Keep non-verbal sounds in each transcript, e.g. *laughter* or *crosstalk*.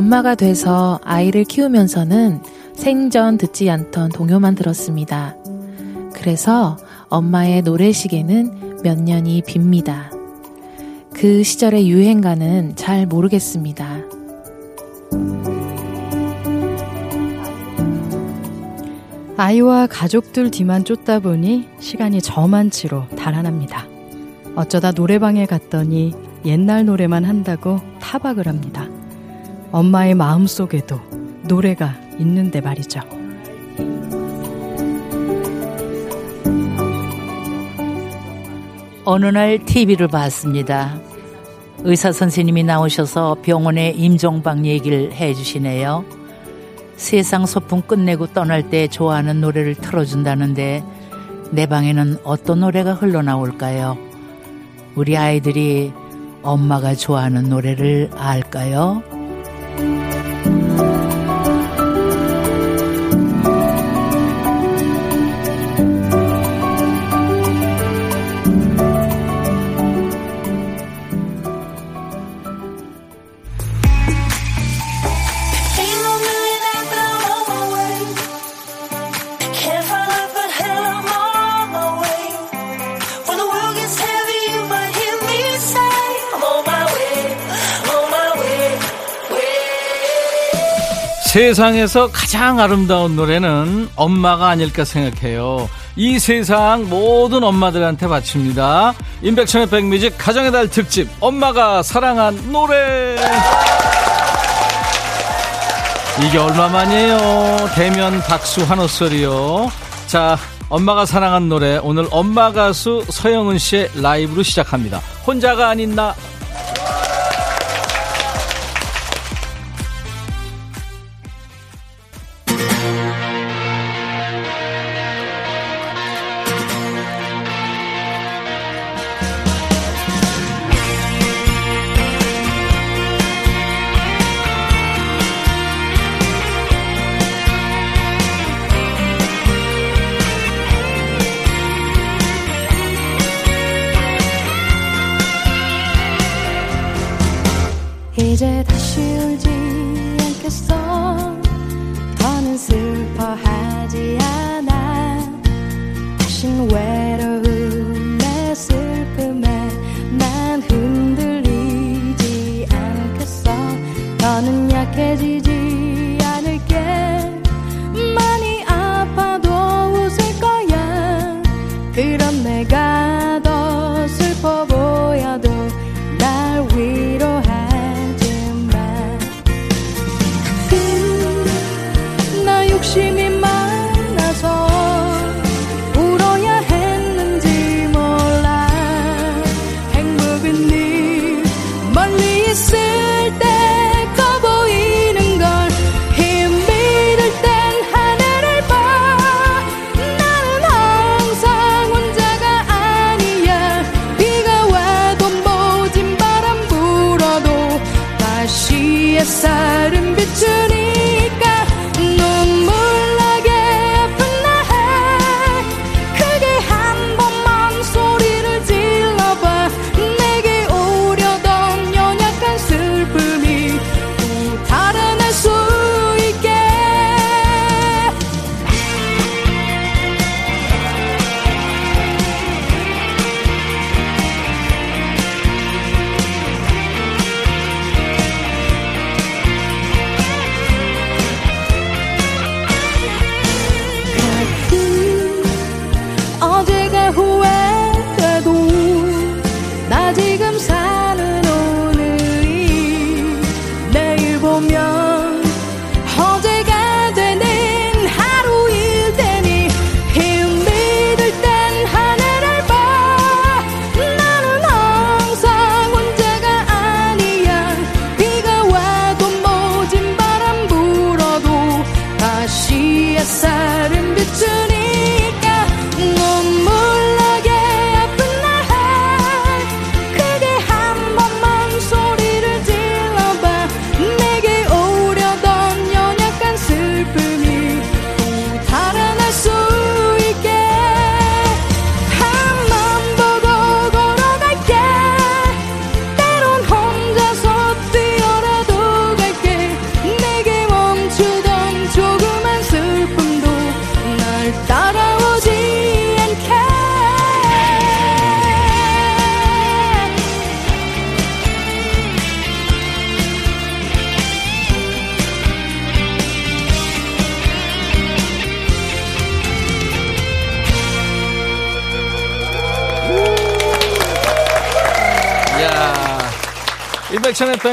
엄마가 돼서 아이를 키우면서는 생전 듣지 않던 동요만 들었습니다. 그래서 엄마의 노래시계는 몇 년이 빕니다. 그 시절의 유행가는 잘 모르겠습니다. 아이와 가족들 뒤만 쫓다 보니 시간이 저만치로 달아납니다. 어쩌다 노래방에 갔더니 옛날 노래만 한다고 타박을 합니다. 엄마의 마음 속에도 노래가 있는데 말이죠. 어느 날 TV를 봤습니다. 의사 선생님이 나오셔서 병원의 임종방 얘기를 해 주시네요. 세상 소풍 끝내고 떠날 때 좋아하는 노래를 틀어준다는데 내 방에는 어떤 노래가 흘러나올까요? 우리 아이들이 엄마가 좋아하는 노래를 알까요? 세상에서 가장 아름다운 노래는 엄마가 아닐까 생각해요. 이 세상 모든 엄마들한테 바칩니다. 임백천의 백뮤직 가정의 달 특집 엄마가 사랑한 노래. 이게 얼마만이에요? 대면 박수 한호 소리요. 자, 엄마가 사랑한 노래 오늘 엄마 가수 서영은 씨의 라이브로 시작합니다. 혼자가 아닌 나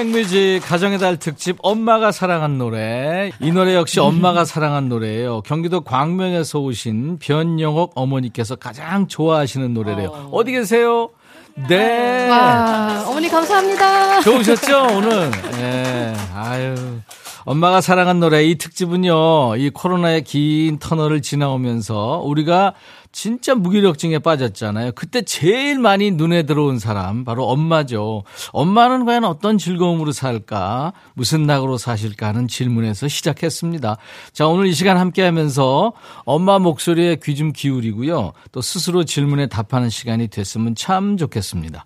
백뮤직 가정의 달 특집 엄마가 사랑한 노래. 이 노래 역시 엄마가 사랑한 노래예요. 경기도 광명에서 오신 변영옥 어머니께서 가장 좋아하시는 노래래요. 어디 계세요? 네. 와, 어머니 감사합니다. 좋으셨죠 오늘? 네. 아유. 엄마가 사랑한 노래 이 특집은요 이 코로나의 긴 터널을 지나오면서 우리가 진짜 무기력증에 빠졌잖아요. 그때 제일 많이 눈에 들어온 사람 바로 엄마죠. 엄마는 과연 어떤 즐거움으로 살까? 무슨 낙으로 사실까 하는 질문에서 시작했습니다. 자, 오늘 이 시간 함께 하면서 엄마 목소리에 귀 좀 기울이고요. 또 스스로 질문에 답하는 시간이 됐으면 참 좋겠습니다.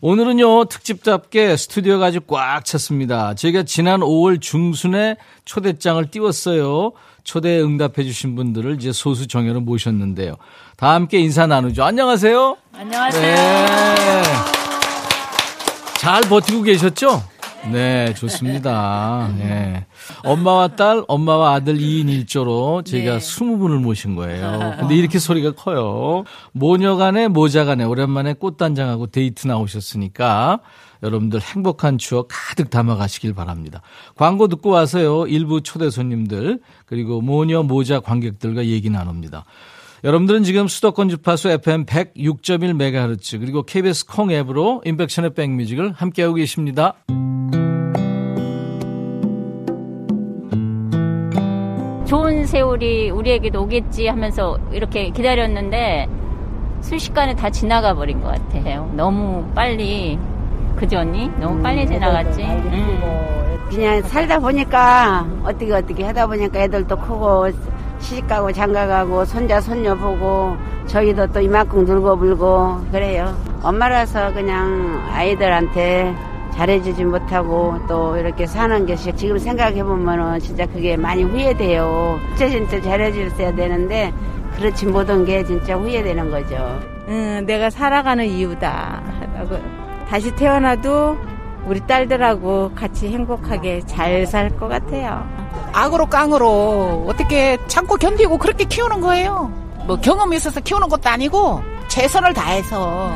오늘은요, 특집답게 스튜디오가 아주 꽉 찼습니다. 저희가 지난 5월 중순에 초대장을 띄웠어요. 초대에 응답해 주신 분들을 이제 소수 정예로 모셨는데요. 다 함께 인사 나누죠. 안녕하세요. 안녕하세요. 네. 잘 버티고 계셨죠? 네, 좋습니다. 네. 엄마와 딸, 엄마와 아들 2인 1조로 제가 네. 20분을 모신 거예요. *laughs* 근데 이렇게 소리가 커요. 모녀간에 모자간에 오랜만에 꽃단장하고 데이트 나오셨으니까 여러분들 행복한 추억 가득 담아가시길 바랍니다. 광고 듣고 와서요. 일부 초대 손님들 그리고 모녀 모자 관객들과 얘기 나눕니다. 여러분들은 지금 수도권 주파수 FM 106.1MHz 그리고 KBS 콩 앱으로 인백션의 백뮤직을 함께하고 계십니다. 좋은 세월이 우리에게도 오겠지 하면서 이렇게 기다렸는데 순식간에 다 지나가 버린 것 같아요. 너무 빨리 그지 언니? 너무 빨리 지나갔지. 음. 그냥 살다 보니까 어떻게 어떻게 하다 보니까 애들도 크고 시집가고 장가가고 손자 손녀 보고 저희도 또 이만큼 늘고 불고 그래요. 엄마라서 그냥 아이들한테 잘해주지 못하고 또 이렇게 사는 것이 지금 생각해 보면은 진짜 그게 많이 후회돼요. 진짜 진짜 잘해줬어야 되는데 그렇지 못한 게 진짜 후회되는 거죠. 응, 내가 살아가는 이유다. 다시 태어나도 우리 딸들하고 같이 행복하게 잘 살 것 같아요. 악으로 깡으로 어떻게 참고 견디고 그렇게 키우는 거예요. 뭐 경험이 있어서 키우는 것도 아니고 최선을 다해서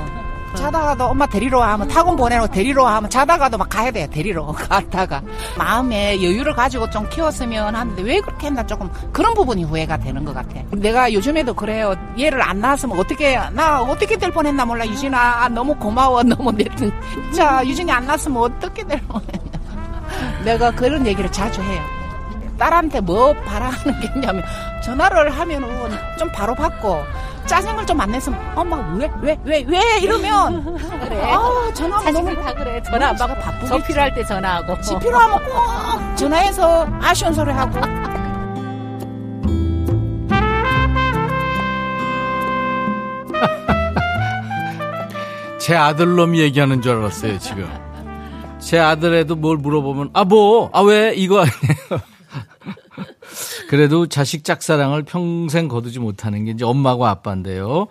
자다가도 엄마 데리러 와 하면 타고 보내고 데리러 와 하면 자다가도 막 가야 돼요 데리러. *laughs* 갔다가. 마음에 여유를 가지고 좀 키웠으면 하는데 왜 그렇게 했나 조금 그런 부분이 후회가 되는 것 같아. 내가 요즘에도 그래요. 얘를 안 낳았으면 어떻게 나 어떻게 될 뻔했나 몰라. 유진아 아, 너무 고마워. *laughs* 너무 내 진짜 유진이 안 낳았으면 어떻게 될 뻔했나. 내가 그런 얘기를 자주 해요 딸한테 뭐 바라는 게 있냐면 전화를 하면은 좀 바로 받고 짜증을 좀 안 냈으면 엄마 왜 왜 왜 왜 이러면 그래. 아 전화하면 너무 자식들 다 그래. 전화 안 받고 바쁘게. 저 필요할 때 전화하고. 지 필요하면 꼭 전화해서 아쉬운 소리 하고 *laughs* 제 아들놈 얘기하는 줄 알았어요, 지금. 제 아들에도 뭘 물어보면, 아, 뭐, 아, 왜, 이거 아니에요. *laughs* 그래도 자식 짝사랑을 평생 거두지 못하는 게 이제 엄마고 아빠인데요.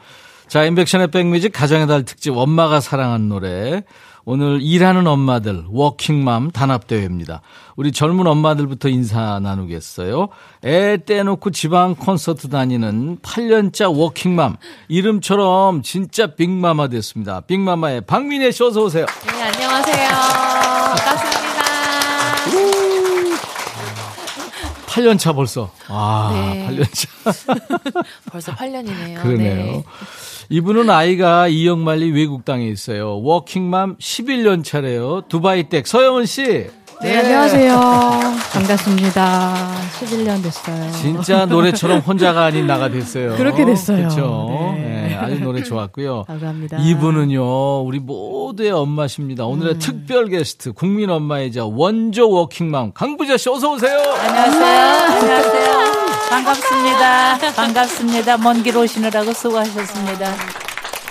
자, 인백션의 백뮤직 가정의 달 특집 엄마가 사랑한 노래. 오늘 일하는 엄마들 워킹맘 단합대회입니다. 우리 젊은 엄마들부터 인사 나누겠어요. 애 떼놓고 지방 콘서트 다니는 8년차 워킹맘. 이름처럼 진짜 빅마마 됐습니다. 빅마마의 박민혜 씨 어서 오세요. 네, 안녕하세요. 반갑습니다. 8년 차 벌써. 아, 네. 8년 차. *laughs* 벌써 8년이네요. 그러네요. 이분은 아이가 이영만리 외국 땅에 있어요. 워킹맘 11년 차래요. 두바이 댁 서영은 씨. 네, 안녕하세요. 반갑습니다. 11년 됐어요. 진짜 노래처럼 혼자가 아닌 나가 됐어요. 그렇게 됐어요. 그렇죠. 네. 네, 아주 노래 좋았고요. 감사합니다. 이분은요, 우리 모두의 엄마십니다. 음. 오늘의 특별 게스트, 국민 엄마이자 원조 워킹맘 강부자 씨 어서 오세요. 안녕하세요. 안녕하세요. 반갑습니다. 반갑습니다. 먼 길 오시느라고 수고하셨습니다.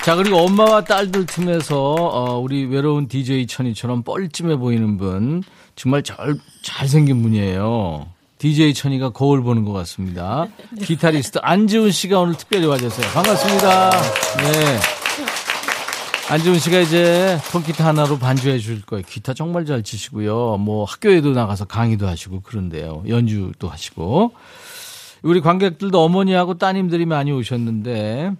자, 그리고 엄마와 딸들 틈에서, 어, 우리 외로운 DJ 천이처럼 뻘쭘해 보이는 분, 정말 잘, 잘생긴 분이에요. DJ 천이가 거울 보는 것 같습니다. 기타리스트 안지훈 씨가 오늘 특별히 와주세요. 반갑습니다. 네. 안지훈 씨가 이제 통기타 하나로 반주해 줄 거예요. 기타 정말 잘 치시고요. 뭐 학교에도 나가서 강의도 하시고 그런데요. 연주도 하시고. 우리 관객들도 어머니하고 따님들이 많이 오셨는데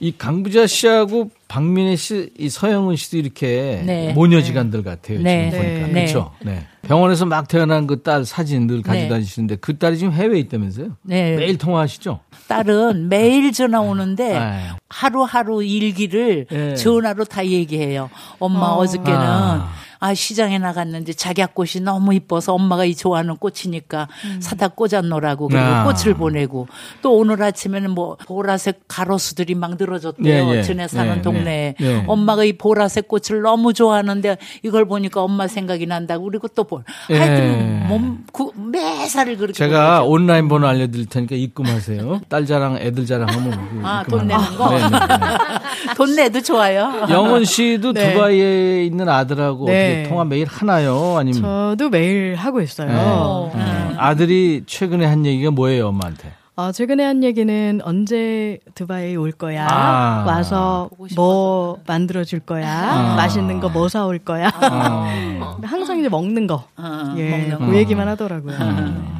이 강부자 씨하고 박민혜 씨, 이 서영은 씨도 이렇게 네. 모녀지간들 같아요. 네. 지금 보니까. 네. 그렇죠. 네. 병원에서 막 태어난 그 딸 사진 늘 가지고 네. 다니시는데 그 딸이 지금 해외에 있다면서요? 네. 매일 통화하시죠? 딸은 매일 전화 오는데 *laughs* 아유. 하루하루 일기를 예. 전화로 다 얘기해요. 엄마 어. 저께는 아. 아. 시장에 나갔는데 작약꽃이 너무 이뻐서 엄마가 이 좋아하는 꽃이니까 사다 꽂아놓으라고 그리고 아. 꽃을 보내고 또 오늘 아침에는 뭐 보라색 가로수들이 막 늘어졌대요. 예, 예. 전에 사는 예, 동네에 예. 예. 엄마가 이 보라색 꽃을 너무 좋아하는데 이걸 보니까 엄마 생각이 난다고 그리고 또 볼. 예. 하여튼 몸 구, 매사를 그렇게 제가 보내죠. 온라인 번호 알려드릴 테니까 입금하세요. 딸 자랑, 애들 자랑 하면. 그 아, 입금하면. 돈 내는 거? 네, 네, 네. *laughs* 돈 내도 좋아요. 영원 씨도 네. 두바이에 있는 아들하고 네. 어떻게 통화 매일 하나요? 아니면 저도 매일 하고 있어요. 네. 음. 아들이 최근에 한 얘기가 뭐예요, 엄마한테? 어, 최근에 한 얘기는 언제 두바이 올 거야? 아. 와서 뭐 만들어 줄 거야? 아. 맛있는 거 뭐 사올 거야? 어. 항상 이제 먹는 거. 어, 예, 먹는 그 거. 얘기만 하더라고요.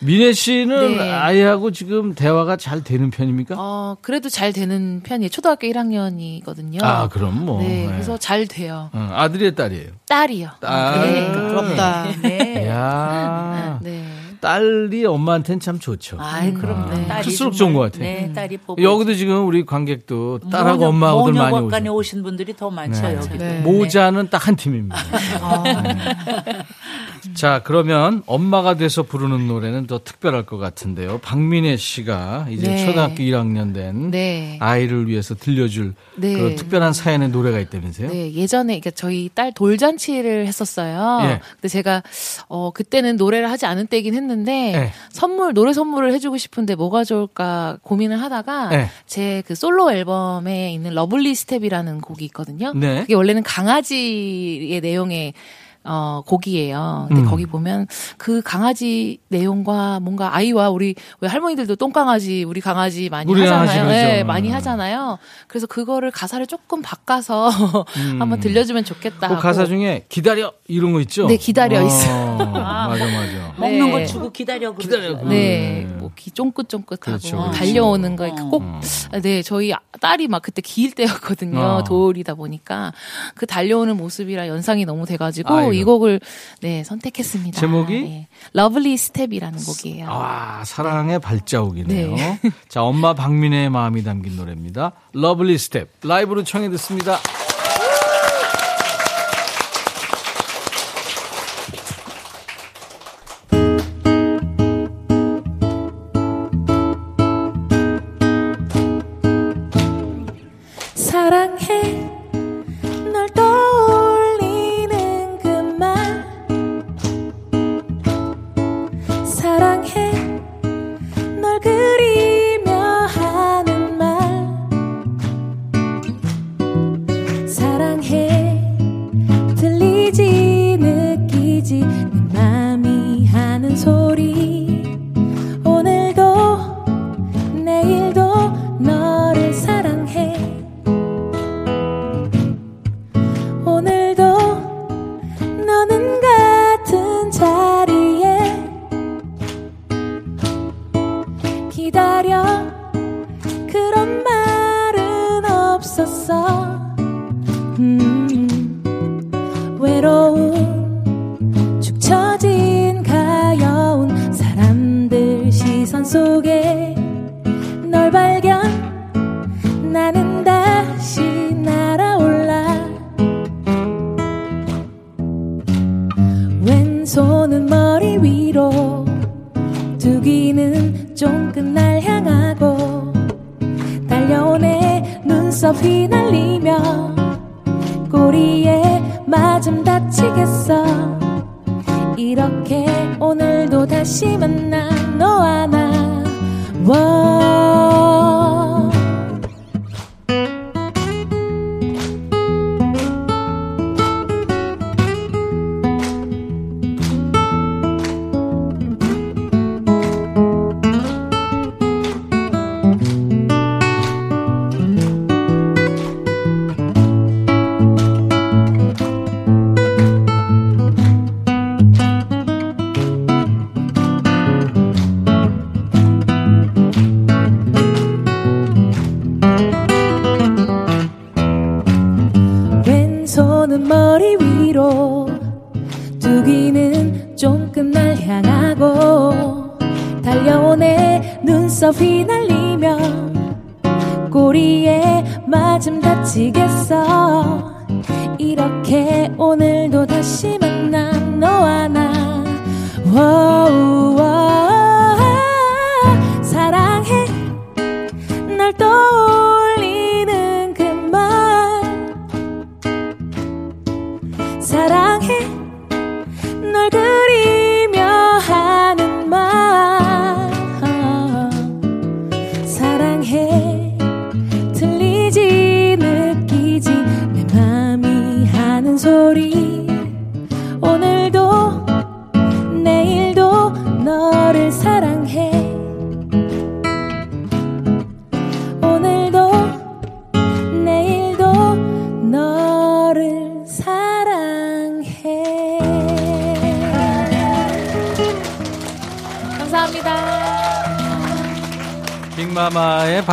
민혜 씨는 네. 아이하고 지금 대화가 잘 되는 편입니까? 어, 그래도 잘 되는 편이에요. 초등학교 1학년이거든요. 아, 그럼 뭐. 네, 네. 그래서 잘 돼요. 어, 아들이의 딸이에요. 딸이요. 딸. 네. 부럽다. 네. 야 *laughs* 네. 딸이 엄마한테는 참 좋죠. 아이, 그럼 네. 딸이 클수록 좋은 것 같아요. 네, 딸이 뽑 여기도 지금 우리 관객도 딸하고 엄마하고들 많이 오죠. 오신 분들이 더 많죠, 네. 여기도. 네. 모자는 딱 한 팀입니다. 네. *laughs* 자, 그러면 엄마가 돼서 부르는 노래는 더 특별할 것 같은데요. 박민혜 씨가 이제 네. 초등학교 1학년 된 네. 아이를 위해서 들려줄 네. 그런 특별한 사연의 노래가 있다면서요? 네, 예전에 그러니까 저희 딸 돌잔치를 했었어요. 예. 근데 제가 어 그때는 노래를 하지 않은 때이긴 했는데 예. 선물 노래 선물을 해주고 싶은데 뭐가 좋을까 고민을 하다가 예. 제 그 솔로 앨범에 있는 Lovely Step이라는 곡이 있거든요. 네. 그게 원래는 강아지의 내용의 어, 곡이에요. 근데 음. 거기 보면 그 강아지 내용과 뭔가 아이와 우리 왜 할머니들도 똥강아지, 우리 강아지 많이 우리 하잖아요. 네, 많이 음. 하잖아요. 그래서 그거를 가사를 조금 바꿔서 *laughs* 한번 들려주면 좋겠다. 그. 가사 중에 기다려 이런 거 있죠? 네, 기다려 어, 있어요. *laughs* 맞아, 맞아. *laughs* 먹는 네. 거 주고 기다려. 기다려. 네, 음. 뭐기 쫑긋쫑긋하고 그렇죠, 그렇죠. 달려오는 거에 그 꼭, 음. 네, 저희 딸이 막 그때 기일 때였거든요. 어. 돌이다 보니까 그 달려오는 모습이라 연상이 너무 돼가지고 아 이고. 이 곡을 네 선택했습니다. 제목이? 네. Lovely Step이라는 곡이에요. 아, 사랑의 발자국이네요. 네. *laughs* 자, 엄마 박민혜의 마음이 담긴 노래입니다. Lovely Step. 라이브로 청해 듣습니다.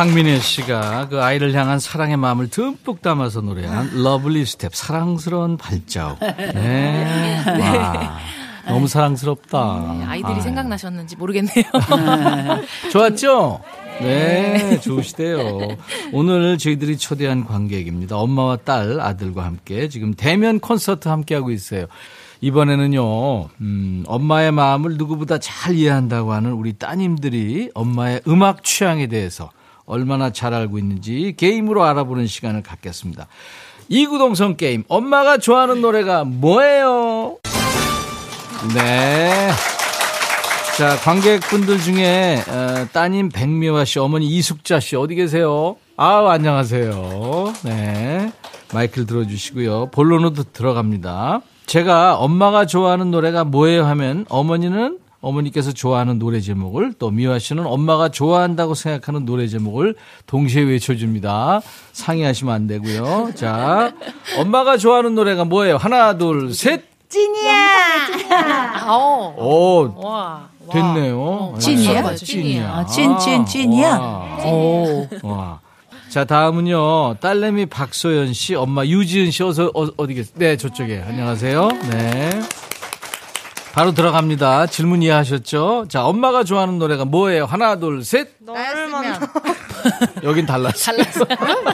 박민혜 씨가 그 아이를 향한 사랑의 마음을 듬뿍 담아서 노래한 Lovely Step 사랑스러운 발자국. *laughs* 네. 와, 너무 사랑스럽다. 네, 아이들이 아유. 생각나셨는지 모르겠네요. *laughs* 좋았죠? 네, 좋으시대요. 오늘 저희들이 초대한 관객입니다. 엄마와 딸, 아들과 함께 지금 대면 콘서트 함께하고 있어요. 이번에는요, 음, 엄마의 마음을 누구보다 잘 이해한다고 하는 우리 따님들이 엄마의 음악 취향에 대해서 얼마나 잘 알고 있는지 게임으로 알아보는 시간을 갖겠습니다. 이구동성 게임, 엄마가 좋아하는 노래가 뭐예요? 네. 자, 관객분들 중에 어, 따님 백미화 씨, 어머니 이숙자 씨 어디 계세요? 아우 안녕하세요. 네, 마이크를 들어 주시고요. 본론으로 들어갑니다. 제가 엄마가 좋아하는 노래가 뭐예요 하면 어머니는 어머니께서 좋아하는 노래 제목을 또 미화 씨는 엄마가 좋아한다고 생각하는 노래 제목을 동시에 외쳐줍니다. 상의하시면 안 되고요. 자, 엄마가 좋아하는 노래가 뭐예요? 하나, 둘, 셋. 어. 오, 와. 됐네요. 찐이야? 아, 찐이야. 아, 찐, 찐, 찐이야? 와. 오. 와. 자, 다음은요. 딸내미 박소연 씨, 엄마 유지은 씨 어서 어, 어디 계세요? 네, 저쪽에. 안녕하세요. 네. 바로 들어갑니다. 질문 이해하셨죠? 자, 엄마가 좋아하는 노래가 뭐예요? 하나, 둘, 셋. 너를 만나. *laughs* 여긴 달랐어요.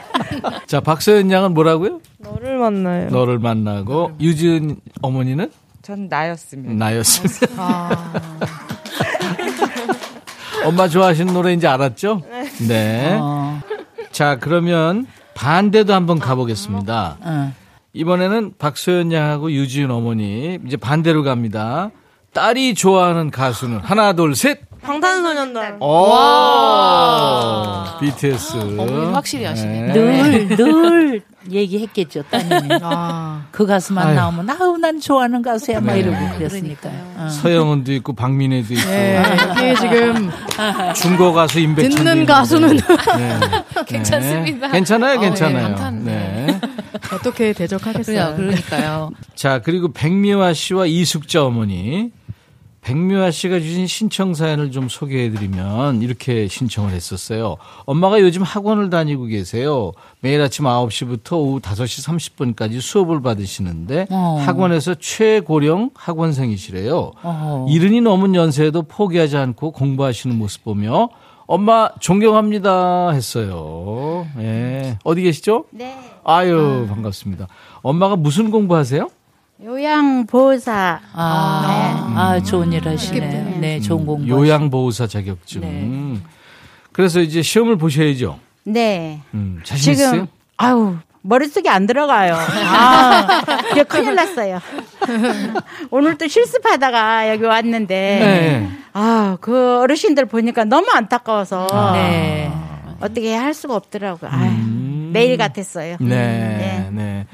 *laughs* 자, 박소연 양은 뭐라고요? 너를 만나요. 너를 만나고 유지은 어머니는 전 나였습니다. 나였습니다. *laughs* 엄마 좋아하시는 노래 이제 알았죠? 네. 어. 자, 그러면 반대도 한번 가보겠습니다. 어. 이번에는 박소연 양하고 유지은 어머니 이제 반대로 갑니다. 딸이 좋아하는 가수는 하나, 둘, 셋. 방탄소년단. 오, BTS. 어머니 확실히 아시네. 늘, 늘 얘기했겠죠, 따님이. 아, 그 가수만 아유. 나오면, 아우, 난 좋아하는 가수야, 막 네. 이러고 그랬으니까. 어. 서영은도 있고 박민혜도 있고 네, 여기에 지금 *laughs* 중고 가수 임백천 듣는 가수는 네. *laughs* 괜찮습니다. 네. 괜찮아요, 어, 네, 괜찮아요. 감탄. 네. 어떻게 대적하겠어요? 그러니까요. 자, 그리고 백미화 씨와 이숙자 어머니. 백미화 씨가 주신 신청 사연을 좀 소개해드리면 이렇게 신청을 했었어요. 엄마가 요즘 학원을 다니고 계세요. 매일 아침 9시부터 오후 5시 30분까지 수업을 받으시는데 어. 학원에서 최고령 학원생이시래요. 어. 이른이 넘은 연세에도 포기하지 않고 공부하시는 모습 보며 엄마 존경합니다 했어요. 예. 어디 계시죠? 네. 아유, 반갑습니다. 엄마가 무슨 공부하세요? 요양보호사. 아, 아, 좋은 일 하시네요. 네, 좋은 공부. 요양보호사 자격증. 네. 음. 그래서 이제 시험을 보셔야죠. 네. 음, 자신 지금 있어요? 아우 머릿속에 안 들어가요. *laughs* 아, 이제 큰일 났어요. *laughs* 오늘 또 실습하다가 여기 왔는데 네. 아, 그 어르신들 보니까 너무 안타까워서 네. 어떻게 할 수가 없더라고요. 아유, 음. 매일 같았어요. 네, 네.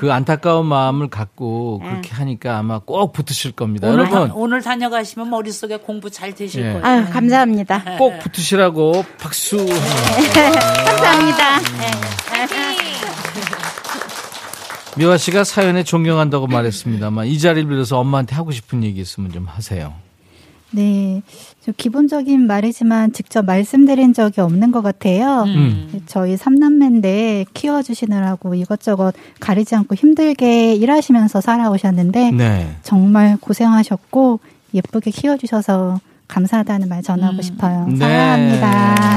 그 안타까운 마음을 갖고 그렇게 하니까 아마 꼭 붙으실 겁니다. 오늘, 다, 여러분, 오늘 다녀가시면 머릿속에 공부 잘 되실 예. 거예요. 아유, 감사합니다. 꼭 붙으시라고 박수. *laughs* 감사합니다. 미화 씨가 사연에 존경한다고 말했습니다만 이 자리를 빌어서 엄마한테 하고 싶은 얘기 있으면 좀 하세요. 네. 좀 기본적인 말이지만 직접 말씀드린 적이 없는 것 같아요. 음. 저희 삼남매인데 키워주시느라고 이것저것 가리지 않고 힘들게 일하시면서 살아오셨는데 네. 정말 고생하셨고 예쁘게 키워주셔서 감사하다는 말 전하고 싶어요. 네. 사랑합니다.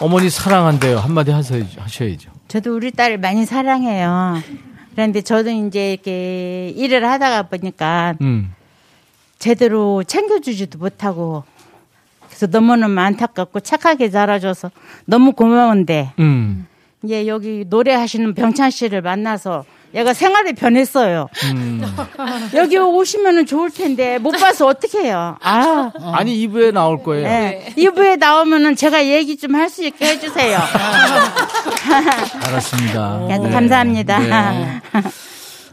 어머니 사랑한대요. 한마디. 하셔야죠. 저도 우리 딸을 많이 사랑해요. 그런데 저도 이제 이렇게 일을 하다가 보니까 음. 제대로 챙겨주지도 못하고 그래서 너무너무 안타깝고 착하게 자라줘서 너무 고마운데 음. 이제 여기 노래하시는 병찬 씨를 만나서 얘가 생활이 변했어요. 음. *laughs* 여기 오시면 좋을 텐데 못 봐서 어떻게 해요? 아, 아니 2부에 나올 거예요. 네. 이부에 나오면은 제가 얘기 좀 할 수 있게 해주세요. *laughs* 알았습니다. 네, 감사합니다. 네.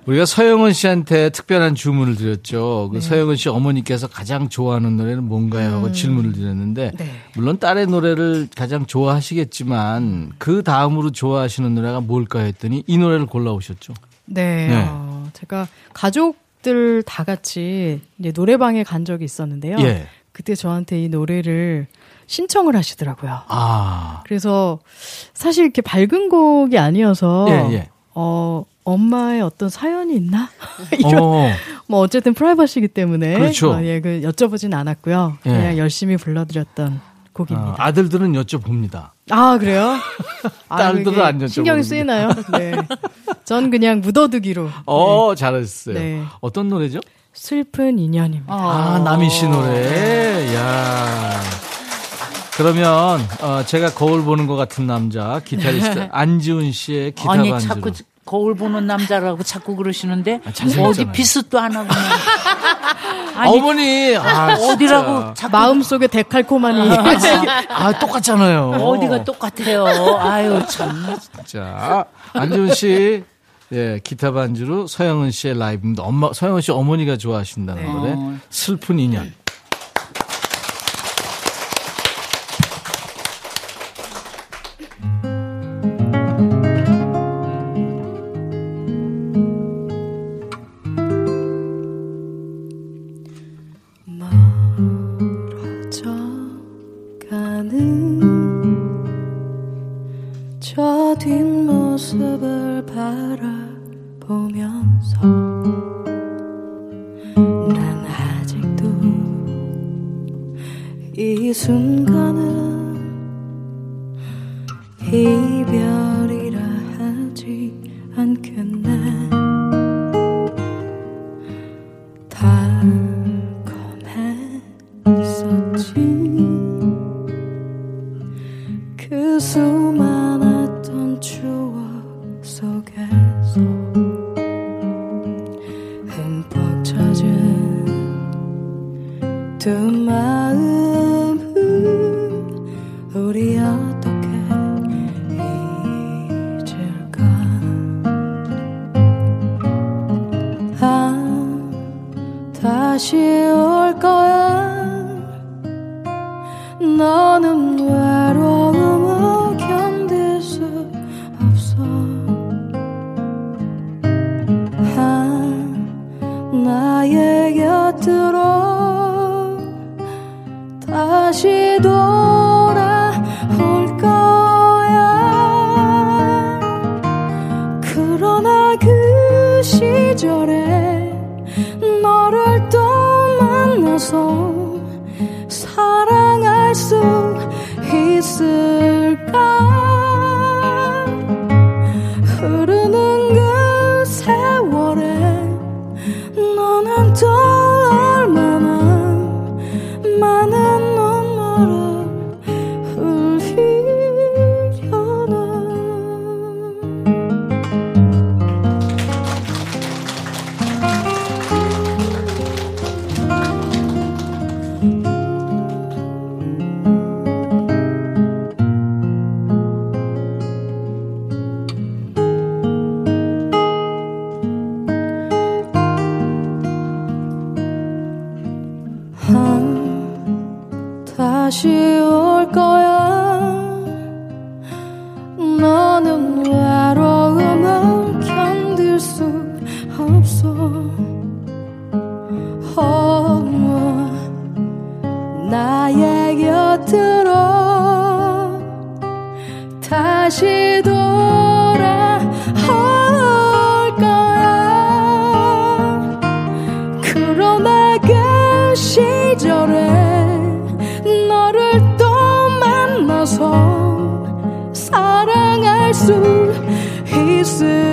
우리가 서영은 씨한테 특별한 주문을 드렸죠. 그 서영은 씨 어머니께서 가장 좋아하는 노래는 뭔가요? 하고 질문을 드렸는데 물론 딸의 노래를 가장 좋아하시겠지만 그 다음으로 좋아하시는 노래가 뭘까 했더니 이 노래를 골라오셨죠. 네. 네. 어, 제가 가족들 다 같이 이제 노래방에 간 적이 있었는데요. 예. 그때 저한테 이 노래를 신청을 하시더라고요. 아. 그래서 사실 이렇게 밝은 곡이 아니어서 예, 예. 어 엄마의 어떤 사연이 있나? *laughs* 이런 어. 뭐 어쨌든 프라이버시기 때문에 그렇죠. 어, 예, 그 여쭤보진 않았고요. 예. 그냥 열심히 불러드렸던 곡입니다. 어, 아들들은 여쭤봅니다. 아 그래요? 아, *laughs* 딸들은 그게 안 여쭤보는데. 신경이 쓰이나요? 네. 전 그냥 묻어두기로. 어, 잘하셨어요. 네. 어떤 노래죠? 슬픈 인연입니다. 아, 남희 씨 노래. 야. 그러면 어, 제가 거울 보는 것 같은 남자 기타리스트 *laughs* 안지훈 씨의 기타 아니 반주로. 자꾸 거울 보는 남자라고 자꾸 그러시는데 잘생겼잖아요. 어디 비슷도 안 하고 그냥. 어머니 아. 어디라고 자꾸 마음속에 데칼코마니. 아 똑같잖아요. 어디가 똑같아요. 아유 참. 자 안지훈 씨 예, 기타 반주로 서영은 씨의 라이브입니다. 엄마 서영은 씨 어머니가 좋아하신다는 네. 노래 어. 슬픈 인연. 다시 돌아올 거야. 그러나 그 시절에 너를 또 만나서 사랑할 수 있을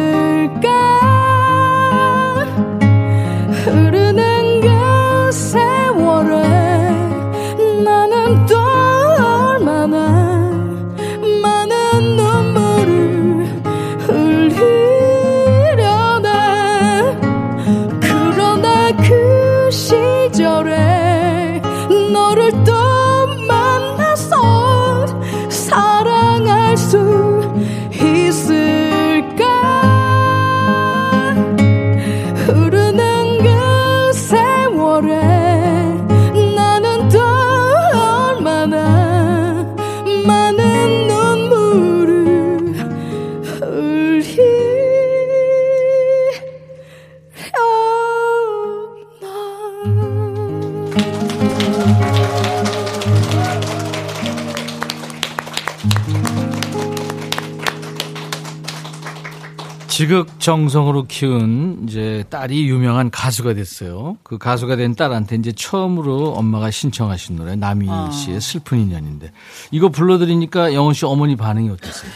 정성으로 키운 이제 딸이 유명한 가수가 됐어요. 그 가수가 된 딸한테 이제 처음으로 엄마가 신청하신 노래 남희 아. 씨의 슬픈 인연인데 이거 불러드리니까 영원 씨 어머니 반응이 어땠어요?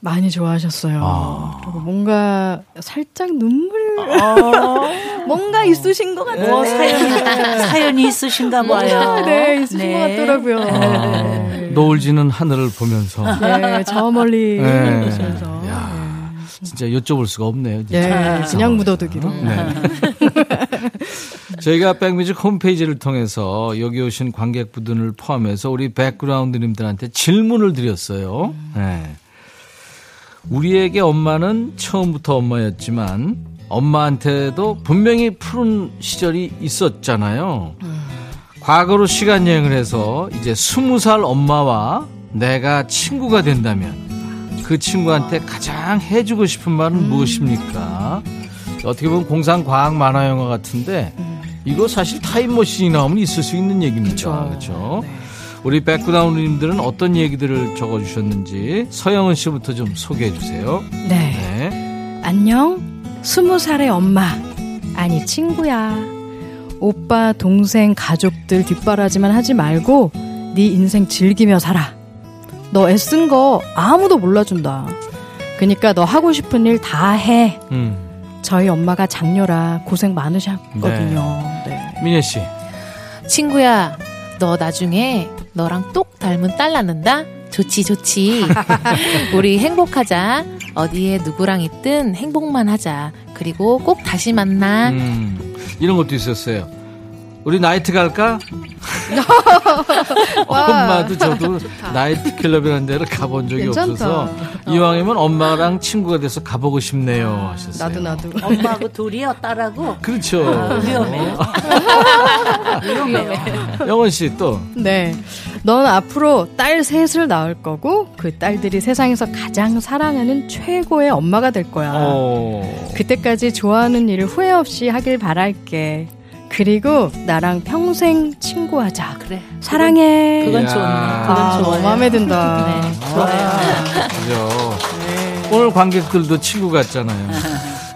많이 좋아하셨어요. 아. 그리고 뭔가 살짝 눈물 *laughs* 뭔가 있으신 것 같은데. 뭐 사연이, 사연이 있으신가 봐요. 네, 있으신 네. 것 같더라고요. 아, 노을지는 하늘을 보면서 네, 저 멀리 네. 보시면서. 야, 진짜 여쭤볼 수가 없네요. 진짜. 네, 그냥 묻어두기로. 네. *laughs* 저희가 백뮤직 홈페이지를 통해서 여기 오신 관객분들을 포함해서 우리 백그라운드님들한테 질문을 드렸어요. 네. 우리에게 엄마는 처음부터 엄마였지만 엄마한테도 분명히 푸른 시절이 있었잖아요. 과거로 시간 여행을 해서 이제 스무 살 엄마와 내가 친구가 된다면 그 친구한테 가장 해주고 싶은 말은 무엇입니까? 어떻게 보면 공상 과학 만화 영화 같은데 이거 사실 타임머신이 나오면 있을 수 있는 얘기입니다. 그렇죠? 우리 백그라운드님들은 어떤 얘기들을 적어주셨는지 서영은 씨부터 좀 소개해 주세요. 네. 네. 안녕. 스무 살의 엄마. 아니, 친구야. 오빠, 동생, 가족들 뒷바라지만 하지 말고 네 인생 즐기며 살아. 너 애쓴 거 아무도 몰라준다. 그니까 너 하고 싶은 일 다 해. 음. 저희 엄마가 장녀라 고생 많으셨거든요. 네. 민혜 씨. 친구야, 너 나중에 너랑 똑 닮은 딸 낳는다? 좋지, 좋지. *laughs* 우리 행복하자. 어디에 누구랑 있든 행복만 하자. 그리고 꼭 다시 만나. 음, 이런 것도 있었어요. 우리 나이트 갈까? *laughs* 엄마도 저도 나이트 클럽이라는 데를 가본 적이 괜찮다. 없어서 이왕이면 엄마랑 친구가 돼서 가보고 싶네요 하셨어요. 나도 나도. 엄마하고 둘이요, 딸하고. 그렇죠. 아, *laughs* 위험해요. 위험해요. 영원 씨 또. 네. 넌 앞으로 딸 셋을 낳을 거고 그 딸들이 세상에서 가장 사랑하는 최고의 엄마가 될 거야. 어. 그때까지 좋아하는 일을 후회 없이 하길 바랄게. 그리고 나랑 평생 친구하자. 그래. 사랑해. 그건. 좋네. 그건 아, 좋아요. 마음에 든다. 네, 좋아요. 그죠. 네. 오늘 관객들도 친구 같잖아요.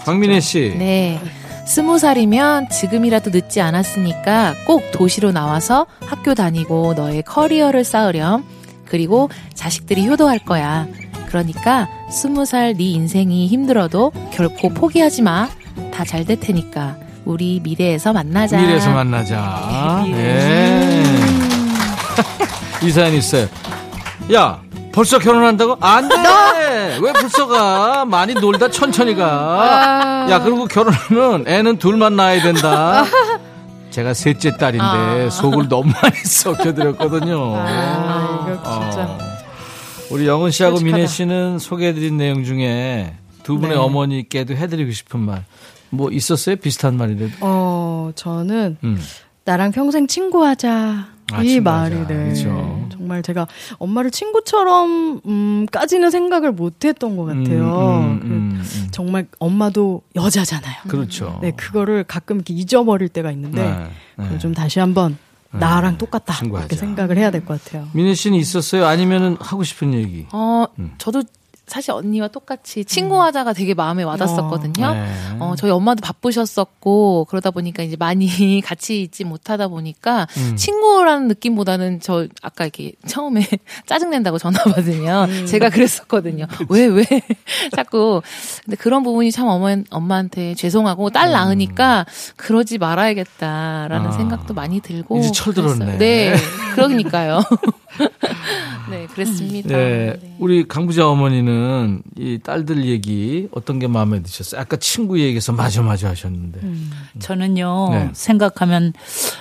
박민혜 씨. 네. 스무 살이면 지금이라도 늦지 않았으니까 꼭 도시로 나와서 학교 다니고 너의 커리어를 쌓으렴. 그리고 자식들이 효도할 거야. 그러니까 스무 살 네 인생이 힘들어도 결코 포기하지 마. 다 잘 될 테니까. 우리 미래에서 만나자. 미래에서 만나자. *laughs* 네. *laughs* 이 사연 있어요. 야, 벌써 결혼한다고? 안 돼! 왜 벌써 가? 많이 놀다 천천히 가. 야, 그리고 결혼하면 애는 둘만 낳아야 된다. *laughs* 제가 셋째 딸인데 아. 속을 너무 많이 썩혀드렸거든요. 아, 이거 진짜. 어. 우리 영은 씨하고 솔직하다. 민혜 씨는 소개해드린 내용 중에 두 분의 네. 어머니께도 해드리고 싶은 말. 뭐 있었어요? 비슷한 말이라도. 어, 저는 음. 나랑 평생 친구하자. 아, 이 친구하자. 말이 네. 그쵸. 정말 제가 엄마를 친구처럼 음까지는 생각을 못 했던 것 같아요. 음, 음, 그 음, 음. 정말 엄마도 여자잖아요. 그렇죠. 네, 그거를 가끔 이렇게 잊어버릴 때가 있는데 네, 네. 그걸 좀 다시 한번 나랑 똑같다 친구하자. 이렇게 생각을 해야 될 것 같아요. 민혜 씨는 있었어요? 아니면은 하고 싶은 얘기? 어, 음. 저도 사실 언니와 똑같이 친구하자가 되게 마음에 와닿았었거든요. 네. 어, 저희 엄마도 바쁘셨었고 그러다 보니까 이제 많이 *laughs* 같이 있지 못하다 보니까 음. 친구라는 느낌보다는 저 아까 이렇게 처음에 *laughs* 짜증 낸다고 전화 받으면 제가 그랬었거든요. 왜왜 *laughs* 자꾸 근데 그런 부분이 참 엄마 엄마한테 죄송하고 딸 낳으니까 그러지 말아야겠다라는 아. 생각도 많이 들고 이제 철들었네. 그랬어요. 네, 그러니까요. *laughs* 네, 그랬습니다. 네, 우리 강부자 어머니는 이 딸들 얘기 어떤 게 마음에 드셨어요? 아까 친구 얘기해서 맞아 맞아 하셨는데. 저는요 네. 생각하면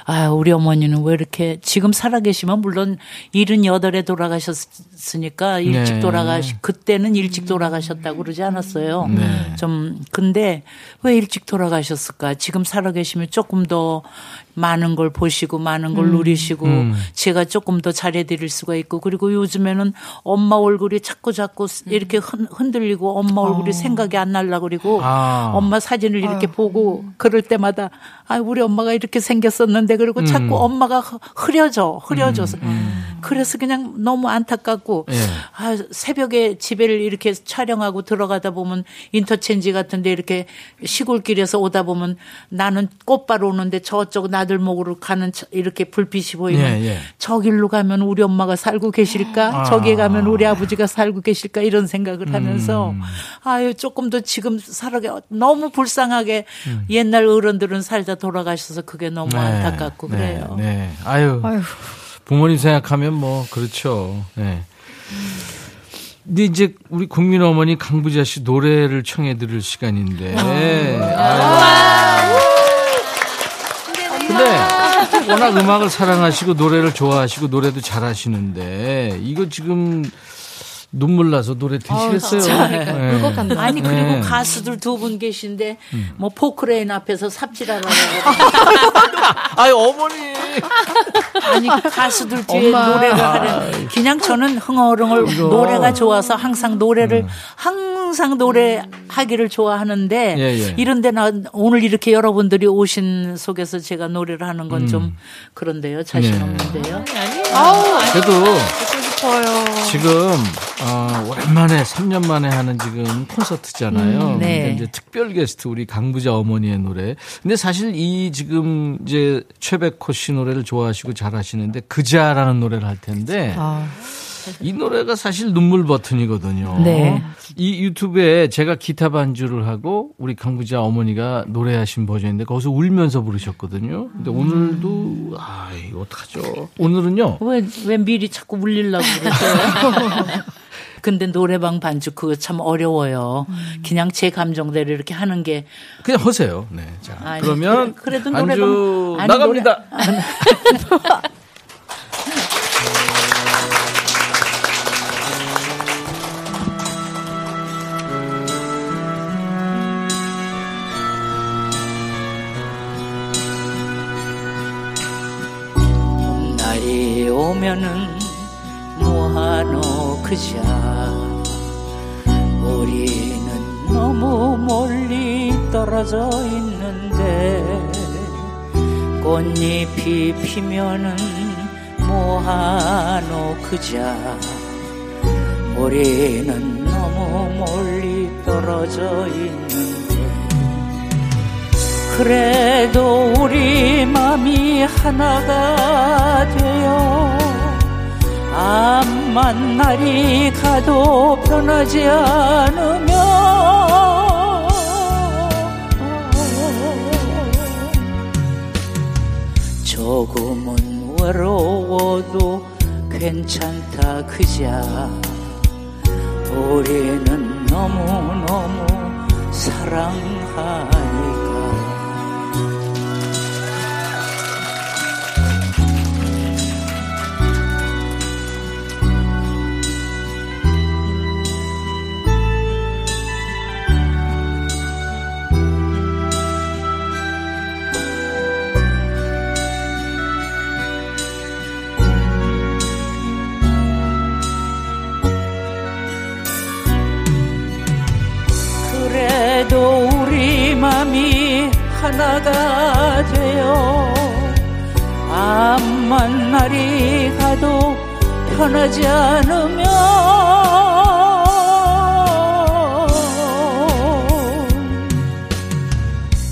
아 우리 어머니는 왜 이렇게 지금 살아계시면 물론 78에 돌아가셨으니까 일찍 네. 돌아가시 그때는 일찍 돌아가셨다고 그러지 않았어요. 네. 좀 근데 왜 일찍 돌아가셨을까? 지금 살아계시면 조금 더 많은 걸 보시고 많은 걸 누리시고 음. 제가 조금 더 잘해드릴 수가 있고 그리고 요즘에는 엄마 얼굴이 자꾸 자꾸 이렇게 흔, 흔들리고 엄마 얼굴이 생각이 안 날라 그리고 아. 엄마 사진을 이렇게 보고 그럴 때마다 아 우리 엄마가 이렇게 생겼었는데 그리고 음. 자꾸 엄마가 흐- 흐려져 흐려져서 그래서 그냥 너무 안타깝고 예. 아 새벽에 집에를 이렇게 촬영하고 들어가다 보면 인터체인지 같은데 이렇게 시골길에서 오다 보면 나는 꽃바로 오는데 저쪽 나들목으로 가는 저- 이렇게 불빛이 보이면 예, 예. 저 길로 가면 우리 엄마가 살고 계실까? 아. 저기에 가면 우리 아버지가 살고 계실까? 이런 생각을 하면서 음. 아유 조금 더 지금 살아게 너무 불쌍하게 옛날 어른들은 살다 돌아가셔서 그게 너무 음. 네, 안타깝고 네, 그래요. 네. 아유, 부모님 생각하면 뭐 그렇죠. 네. 근데 이제 우리 국민 어머니 강부자 씨 노래를 청해 들을 시간인데. 아유. 근데 워낙 음악을 사랑하시고 노래를 좋아하시고 노래도 잘하시는데 이거 지금 눈물 나서 노래 되시겠어요? 네. 울것 같네. 아니 그리고 네. 음. 가수들 두 분 계신데 뭐 포크레인 앞에서 삽질하라고 *laughs* 아유 어머니. 아니 가수들 뒤에 엄마. 노래를 하는 그냥 저는 흥얼흥얼 이거. 노래가 좋아서 항상 노래를 항상 노래하기를 좋아하는데 예, 예. 이런데 나 오늘 이렇게 여러분들이 오신 속에서 제가 노래를 하는 건좀 그런데요 자신 네. 없는데요. 그래도 듣고 싶어요. 지금 어, 오랜만에 3년 만에 하는 지금 콘서트잖아요. 음, 네. 근데 이제 특별 게스트 우리 강부자 어머니의 노래. 근데 사실 이 지금 이제 최백호 씨 노래를 좋아하시고 잘 하시는데 그자라는 노래를 할 텐데 아, 이 노래가 사실 눈물 버튼이거든요. 네. 이 유튜브에 제가 기타 반주를 하고 우리 강부자 어머니가 노래하신 버전인데 거기서 울면서 부르셨거든요. 근데 오늘도 아 이거 어떡하죠? 오늘은요. 왜, 왜 미리 자꾸 울리려고 그러세요? *laughs* 근데 노래방 반주 그거 참 어려워요. 그냥 제 감정대로 이렇게 하는 게 그냥 하세요. 네. 자, 아니, 그러면 그래- 반주 노래방- 아니, 나갑니다. 날이 *laughs* 오면은 뭐하노 그자? 우리는 너무 멀리 떨어져 있는데 꽃잎이 피면은 뭐하노 그자? 우리는 너무 멀리 떨어져 있는데 그래도 우리 맘이 하나가 되어 암만 날이 가도 변하지 않으면 조금은 외로워도 괜찮다 그자. 우리는 너무너무 사랑하니 하나가 되어 암만 날이 가도 편하지 않으면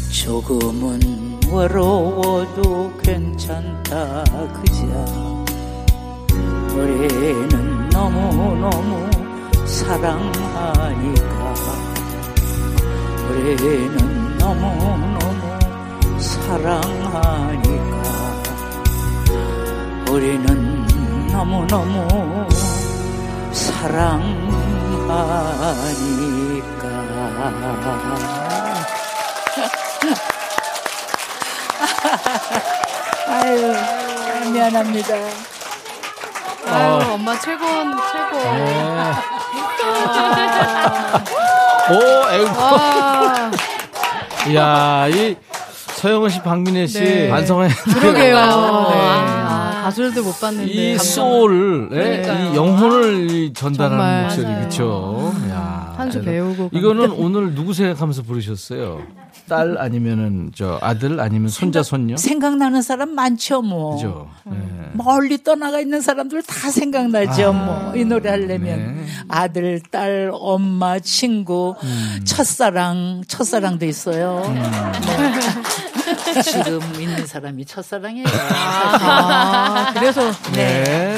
조금은 외로워도 괜찮다 그자 우리는 너무너무 사랑하니까. 우리는 너무너무 사랑하니까 우리는 너무너무 사랑하니까 *laughs* 아유 미안합니다 아유, 어. 엄마 최고, 최고. 네. 아. 오, 에이. 와. 이야, 이 서영은 씨, 박민혜 씨 네. 완성해. 그러게요. 네. 아. 아, 가수들도 못 봤는데. 이. 소울, 예, 그러니까요. 이 영혼을 이 전달하는 정말. 목소리, 맞아요. 그쵸? 야, 한수 그래서 배우고. 이거는 갑니다. 오늘 누구 생각하면서 부르셨어요? 딸 아니면은 저 아들 아니면 손자 손녀? 생각나는 사람 많죠 뭐 그죠? 네. 멀리 떠나가 있는 사람들 다 생각나죠 아. 뭐이 노래 하려면 네. 아들 딸 엄마 친구 음. 첫사랑 첫사랑도 있어요 네. 지금 있는 사람이 첫사랑이에요 아, 그래서. 네.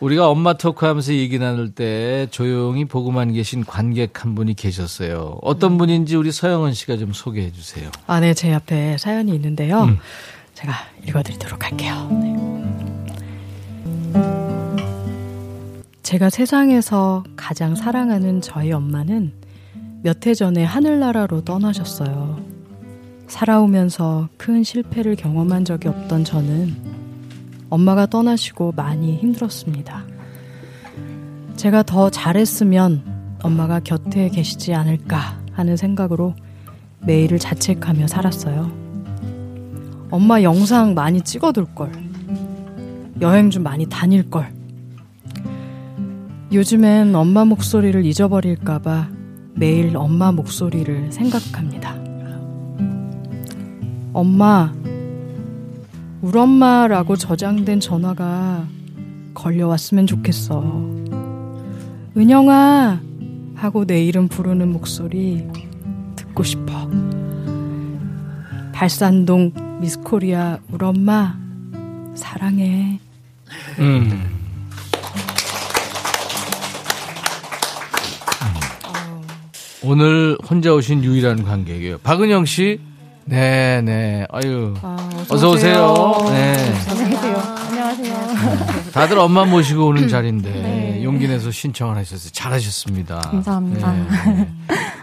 우리가 엄마 토크 하면서 얘기 나눌 때 조용히 보고만 계신 관객 한 분이 계셨어요. 어떤 분인지 우리 서영은 씨가 좀 소개해 주세요. 아, 네, 제 앞에 사연이 있는데요. 음. 제가 읽어드리도록 할게요. 네. 제가 세상에서 가장 사랑하는 저희 엄마는 몇 해 전에 하늘나라로 떠나셨어요. 살아오면서 큰 실패를 경험한 적이 없던 저는 엄마가 떠나시고 많이 힘들었습니다. 제가 더 잘했으면 엄마가 곁에 계시지 않을까 하는 생각으로 매일을 자책하며 살았어요. 엄마 영상 많이 찍어둘 걸. 여행 좀 많이 다닐 걸. 요즘엔 엄마 목소리를 잊어버릴까봐 매일 엄마 목소리를 생각합니다. 엄마, 울 엄마라고 저장된 전화가 걸려왔으면 좋겠어. 은영아! 하고 내 이름 부르는 목소리 듣고 싶어. 발산동 미스코리아 울 엄마 사랑해. 음. 오늘 혼자 오신 유일한 관객이에요. 박은영 씨. 네, 네. 아유. 어서 오세요. 네. 안녕하세요. 안녕하세요. 다들 엄마 모시고 오는 자리인데 용기 내서 신청을 하셨어요. 잘하셨습니다. 감사합니다. 네.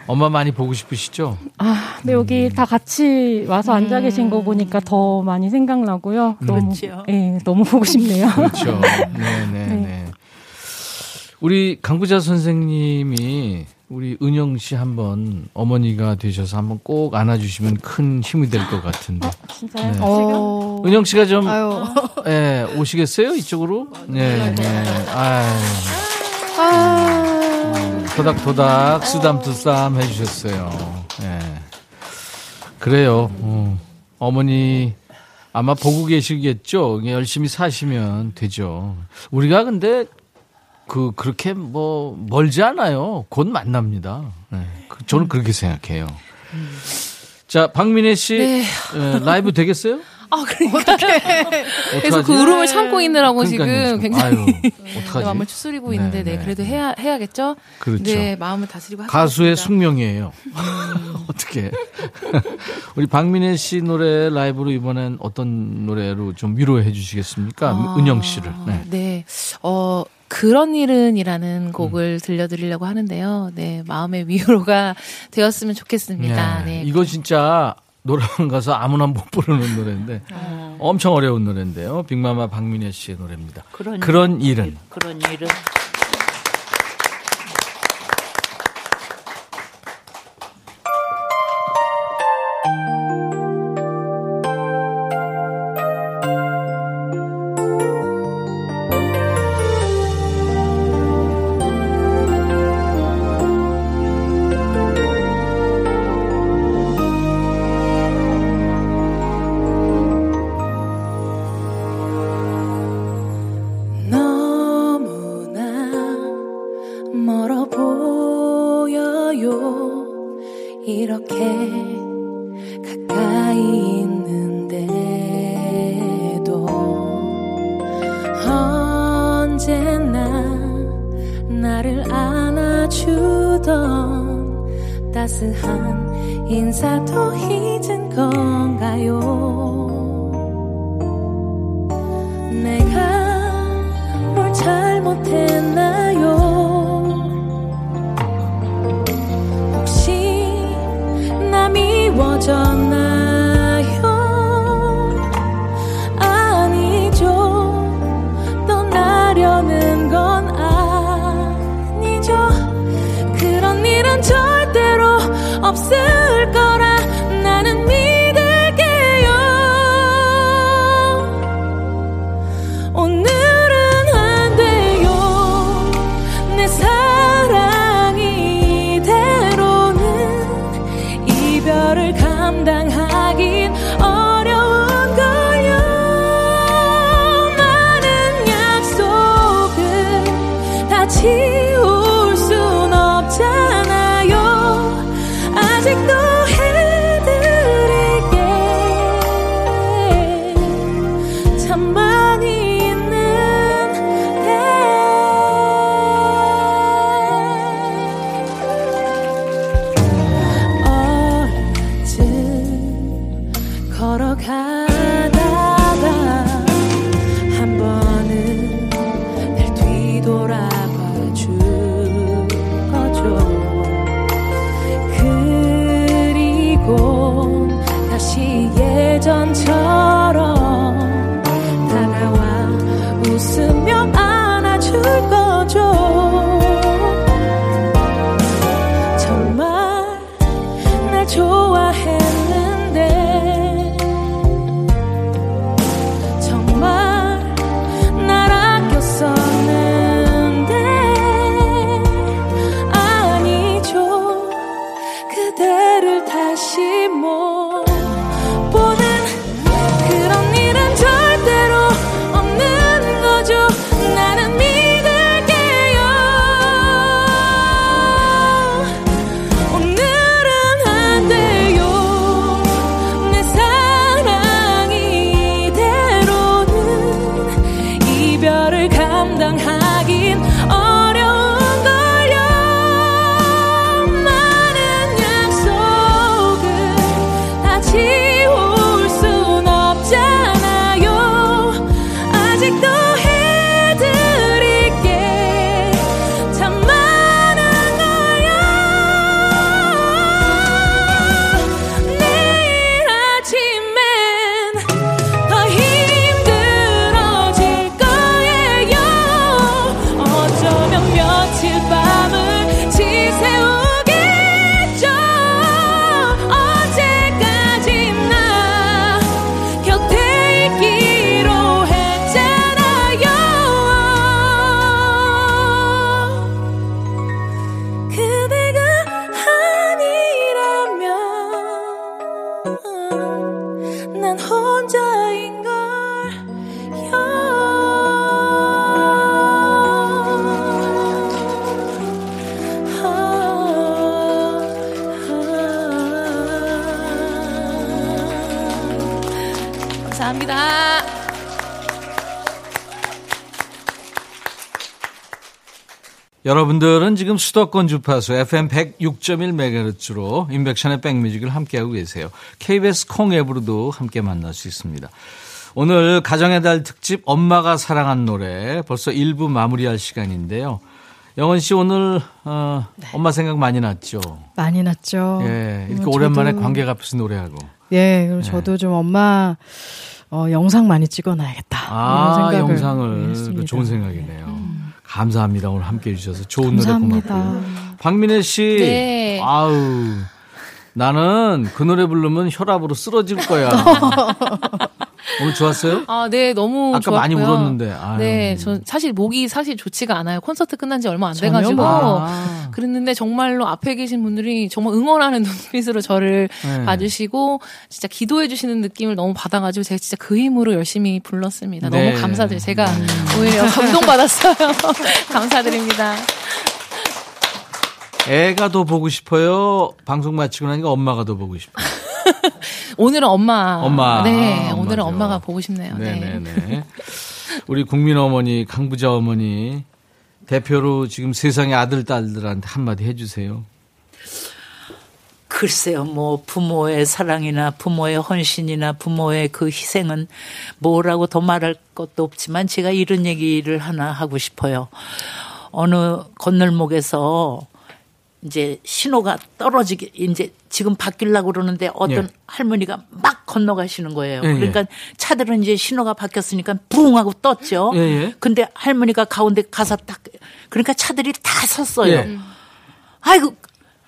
엄마 많이 보고 싶으시죠? 아, 근데 여기 다 같이 와서 앉아 계신 거 보니까 더 많이 생각나고요. 너무, 그렇죠. 예, 너무 보고 싶네요. 그렇죠. 네, 네, 네. 우리 강부자 선생님이 우리 은영 씨 한번 어머니가 되셔서 한번 꼭 안아주시면 큰 힘이 될 것 같은데. 진짜요? 네. 어. 은영 씨가 좀, 아유. 예, 오시겠어요? 이쪽으로? 네, 네. 아유. 아. 토닥토닥, 쓰담투쌈 해주셨어요. 예. 그래요. 어. 어머니, 아마 보고 계시겠죠? 열심히 사시면 되죠. 우리가 근데, 그, 그렇게 뭐, 멀지 않아요. 곧 만납니다. 네. 그- 저는 그렇게 생각해요. 자, 박민혜 씨, 네. 예, 라이브 되겠어요? *laughs* 아, 그러니까. *laughs* 계속? 그 울음을 참고 있느라고 그러니까요, 지금 지금. 굉장히 아유, *laughs* 어떡하지? 네, 마음을 추스리고 네, 있는데, 네, 네, 그래도 네. 해야, 해야겠죠? 그렇죠. 네, 마음을 다스리고 가수의 하겠습니다. 숙명이에요. 어떻게? 우리 박민혜 씨 노래 라이브로 이번엔 어떤 노래로 좀 위로해 주시겠습니까? 아, 은영 씨를. 네. 네. 어, 그런 음. 일은이라는 곡을 들려드리려고 하는데요. 네, 마음의 위로가 *laughs* 되었으면 좋겠습니다. 네. 네. 이거 진짜 노래방 가서 아무나 못 부르는 노래인데 엄청 어려운 노래인데요. 빅마마 박민혜 씨의 노래입니다. 그런, 그런 일은 그런 일은 여러분들은 지금 수도권 주파수 FM 106.1MHz로 인백션의 백뮤직을 함께하고 계세요. KBS 콩 앱으로도 함께 만날 수 있습니다. 오늘 가정의 달 특집 엄마가 사랑한 노래 벌써 1부 마무리할 시간인데요. 영원 씨 오늘 어, 엄마 생각 많이 났죠? 많이 났죠. 예, 이렇게 어, 오랜만에 저도- 관객 앞에서 노래하고. 예, 그리고 저도 좀 엄마 어, 영상 많이 찍어놔야겠다. 아, 영상을. 그 좋은 생각이네요. 감사합니다. 오늘 함께 해주셔서 좋은 감사합니다. 노래 고맙고요. 박민혜 씨, 네. 아우 나는 그 노래 부르면 혈압으로 쓰러질 거야. *laughs* 오늘 좋았어요? 아, 네, 너무 아까 좋았고요. 많이 울었는데. 아유. 네, 저 사실 목이 사실 좋지가 않아요. 콘서트 끝난 지 얼마 안 돼가지고. 뭐. 아. 그랬는데 정말로 앞에 계신 분들이 정말 응원하는 *laughs* 눈빛으로 저를 네. 봐주시고 진짜 기도해 주시는 느낌을 너무 받아가지고 제가 진짜 그 힘으로 열심히 불렀습니다. 네. 너무 감사드려요. 제가 오히려 감동받았어요. *laughs* 감사드립니다. 애가 더 보고 싶어요. 방송 마치고 나니까 엄마가 더 보고 싶어요. *laughs* 오늘은 엄마. 엄마. 네, 아, 오늘은. 엄마가 보고 싶네요. 네. 네네 네. 우리 국민 어머니 강부자 어머니 대표로 지금 세상의 아들 딸들한테 한마디 해주세요. 글쎄요, 뭐 부모의 사랑이나 부모의 헌신이나 부모의 그 희생은 뭐라고 더 말할 것도 없지만 제가 이런 얘기를 하나 하고 싶어요. 어느 건널목에서 이제 신호가 떨어지게 이제 지금 바뀌려고 그러는데 어떤 예. 할머니가 막 건너가시는 거예요. 예, 예. 그러니까 차들은 이제 신호가 바뀌었으니까 붕 하고 떴죠. 예, 예. 근데 할머니가 가운데 가서 딱 그러니까 차들이 다 섰어요. 예. 아이고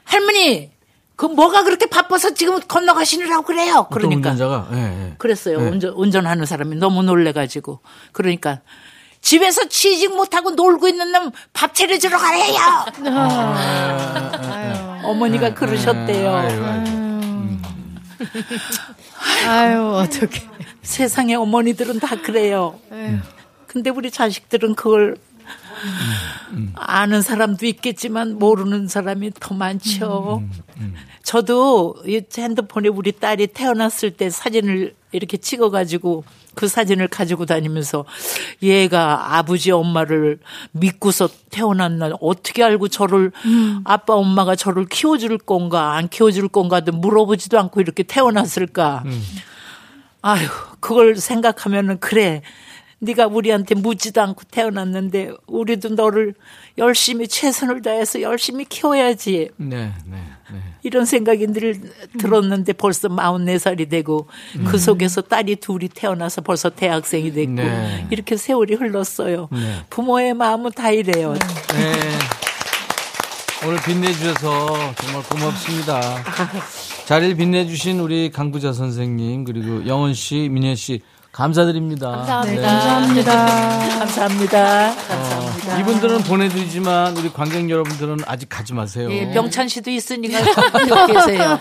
할머니 그 뭐가 그렇게 바빠서 지금 건너가시느라고 그래요. 그러니까 운전자가. 그랬어요. 네. 운전, 운전하는 사람이 너무 놀래 가지고. 그러니까 집에서 취직 못하고 놀고 있는 놈 밥 차려주러 가래요. 어머니가 그러셨대요. 아이고, 아이고. 아유, 어떡해. 세상에 어머니들은 다 그래요. 근데 우리 자식들은 그걸 아는 사람도 있겠지만 모르는 사람이 더 많죠. 저도 이 핸드폰에 우리 딸이 태어났을 때 사진을 이렇게 찍어가지고 그 사진을 가지고 다니면서 얘가 아버지 엄마를 믿고서 태어났나 어떻게 알고 저를 아빠 엄마가 저를 키워줄 건가 안 키워줄 건가도 물어보지도 않고 이렇게 태어났을까. 아유, 그걸 생각하면은 그래. 네가 우리한테 묻지도 않고 태어났는데 우리도 너를 열심히 최선을 다해서 열심히 키워야지. 네, 네, 네. 이런 생각이 늘 들었는데 벌써 44살이 되고 그 속에서 딸이 둘이 태어나서 벌써 대학생이 됐고 네. 이렇게 세월이 흘렀어요. 네. 부모의 마음은 다 이래요. 네. 오늘 빛내주셔서 정말 고맙습니다. *laughs* 자리를 빛내주신 우리 강부자 선생님, 그리고 영원 씨, 민혜 씨, 감사드립니다. 감사합니다. 네. 감사합니다. *laughs* 감사합니다. 어, 이분들은 보내드리지만 우리 관객 여러분들은 아직 가지 마세요. 예, 명찬 씨도 있으니까 *laughs* 여기 계세요.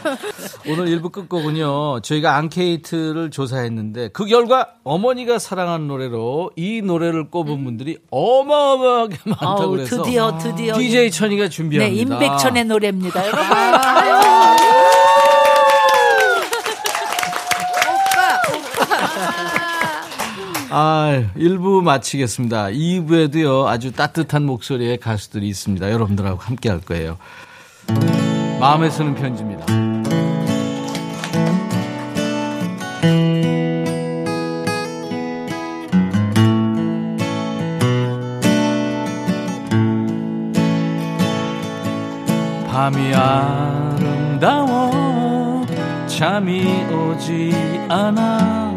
오늘 일부 끝곡은요. 저희가 앙케이트를 조사했는데 그 결과 어머니가 사랑하는 노래로 이 노래를 꼽은 분들이 어마어마하게 *laughs* 많다고 그래서 드디어 드디어 DJ 천이가 네, 준비합니다. 임백천의 노래입니다. 여러분. 아, 1부 마치겠습니다. 2부에도요, 아주 따뜻한 목소리의 가수들이 있습니다. 여러분들하고 함께 할 거예요. 마음에 쓰는 편지입니다. 밤이 아름다워 잠이 오지 않아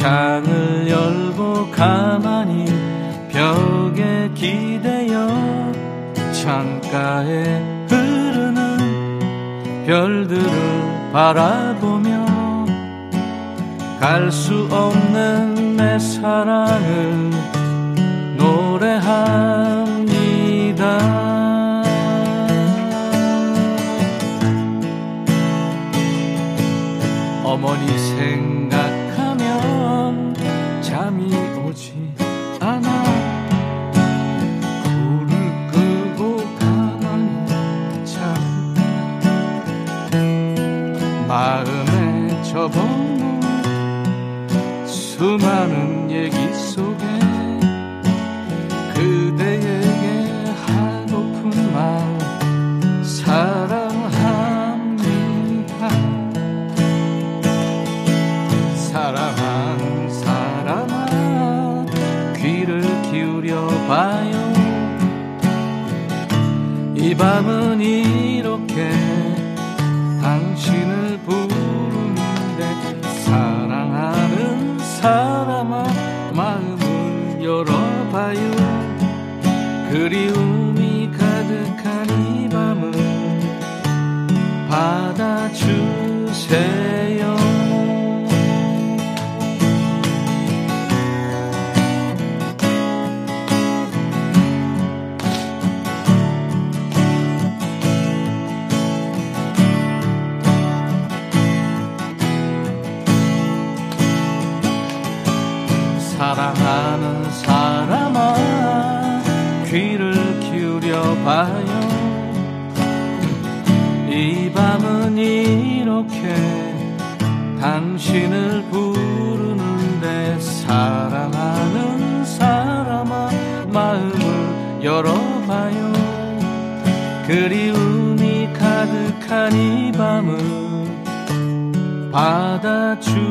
창을 열고 가만히 벽에 기대어 창가에 흐르는 별들을 바라보며 갈 수 없는 내 사랑을 노래합니다. 어머니 접어놓은 수많은 얘기 속에 그대에게 하고픈 말 사랑합니다. 사랑한 사람아 귀를 기울여 봐요. 이 밤은 이 열어봐요. 그리움이 가득한 이 밤을 받아주세요 봐요 이 밤은 이렇게 당신을 부르는데 사랑하는 사람아 마음을 열어봐요 그리움이 가득한 이 밤을 받아주세요.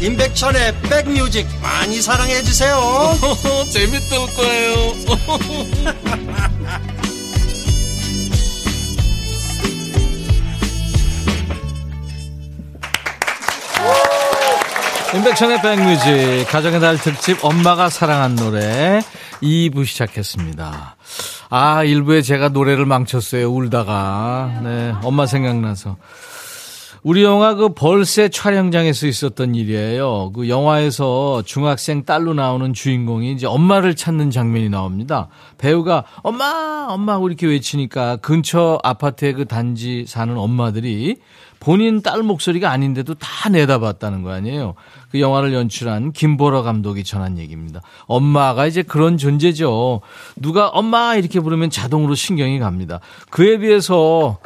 임백천의 백뮤직 많이 사랑해 주세요. *laughs* 재밌을 거예요. *laughs* 임백천의 백뮤직 가정의 달 특집 엄마가 사랑한 노래 2부 시작했습니다. 아 1부에 제가 노래를 망쳤어요 울다가. 네 엄마 생각나서 우리 영화 그 벌새 촬영장에서 있었던 일이에요. 그 영화에서 중학생 딸로 나오는 주인공이 이제 엄마를 찾는 장면이 나옵니다. 배우가 엄마 엄마 이렇게 외치니까 근처 아파트에 그 단지 사는 엄마들이 본인 딸 목소리가 아닌데도 다 내다봤다는 거 아니에요. 그 영화를 연출한 김보라 감독이 전한 얘기입니다. 엄마가 이제 그런 존재죠. 누가 엄마 이렇게 부르면 자동으로 신경이 갑니다. 그에 비해서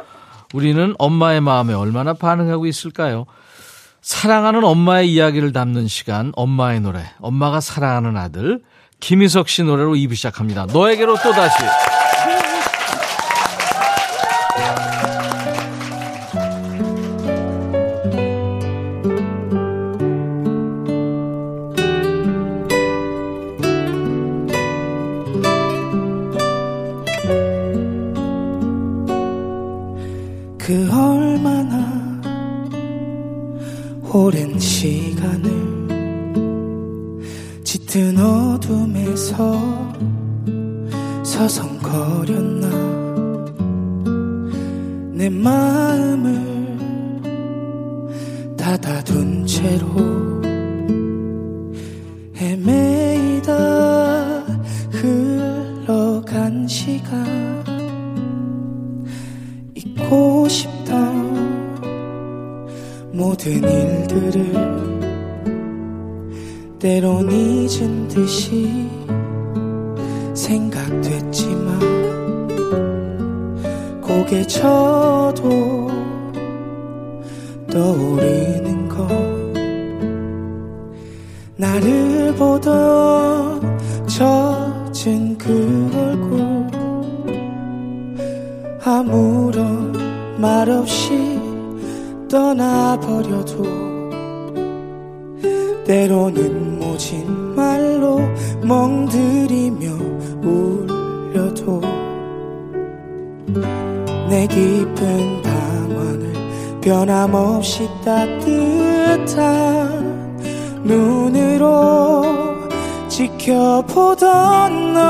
우리는 엄마의 마음에 얼마나 반응하고 있을까요? 사랑하는 엄마의 이야기를 담는 시간, 엄마의 노래, 엄마가 사랑하는 아들, 김희석 씨 노래로 2부 시작합니다. 너에게로 또다시. 변함없이 따뜻한 눈으로 지켜보던 너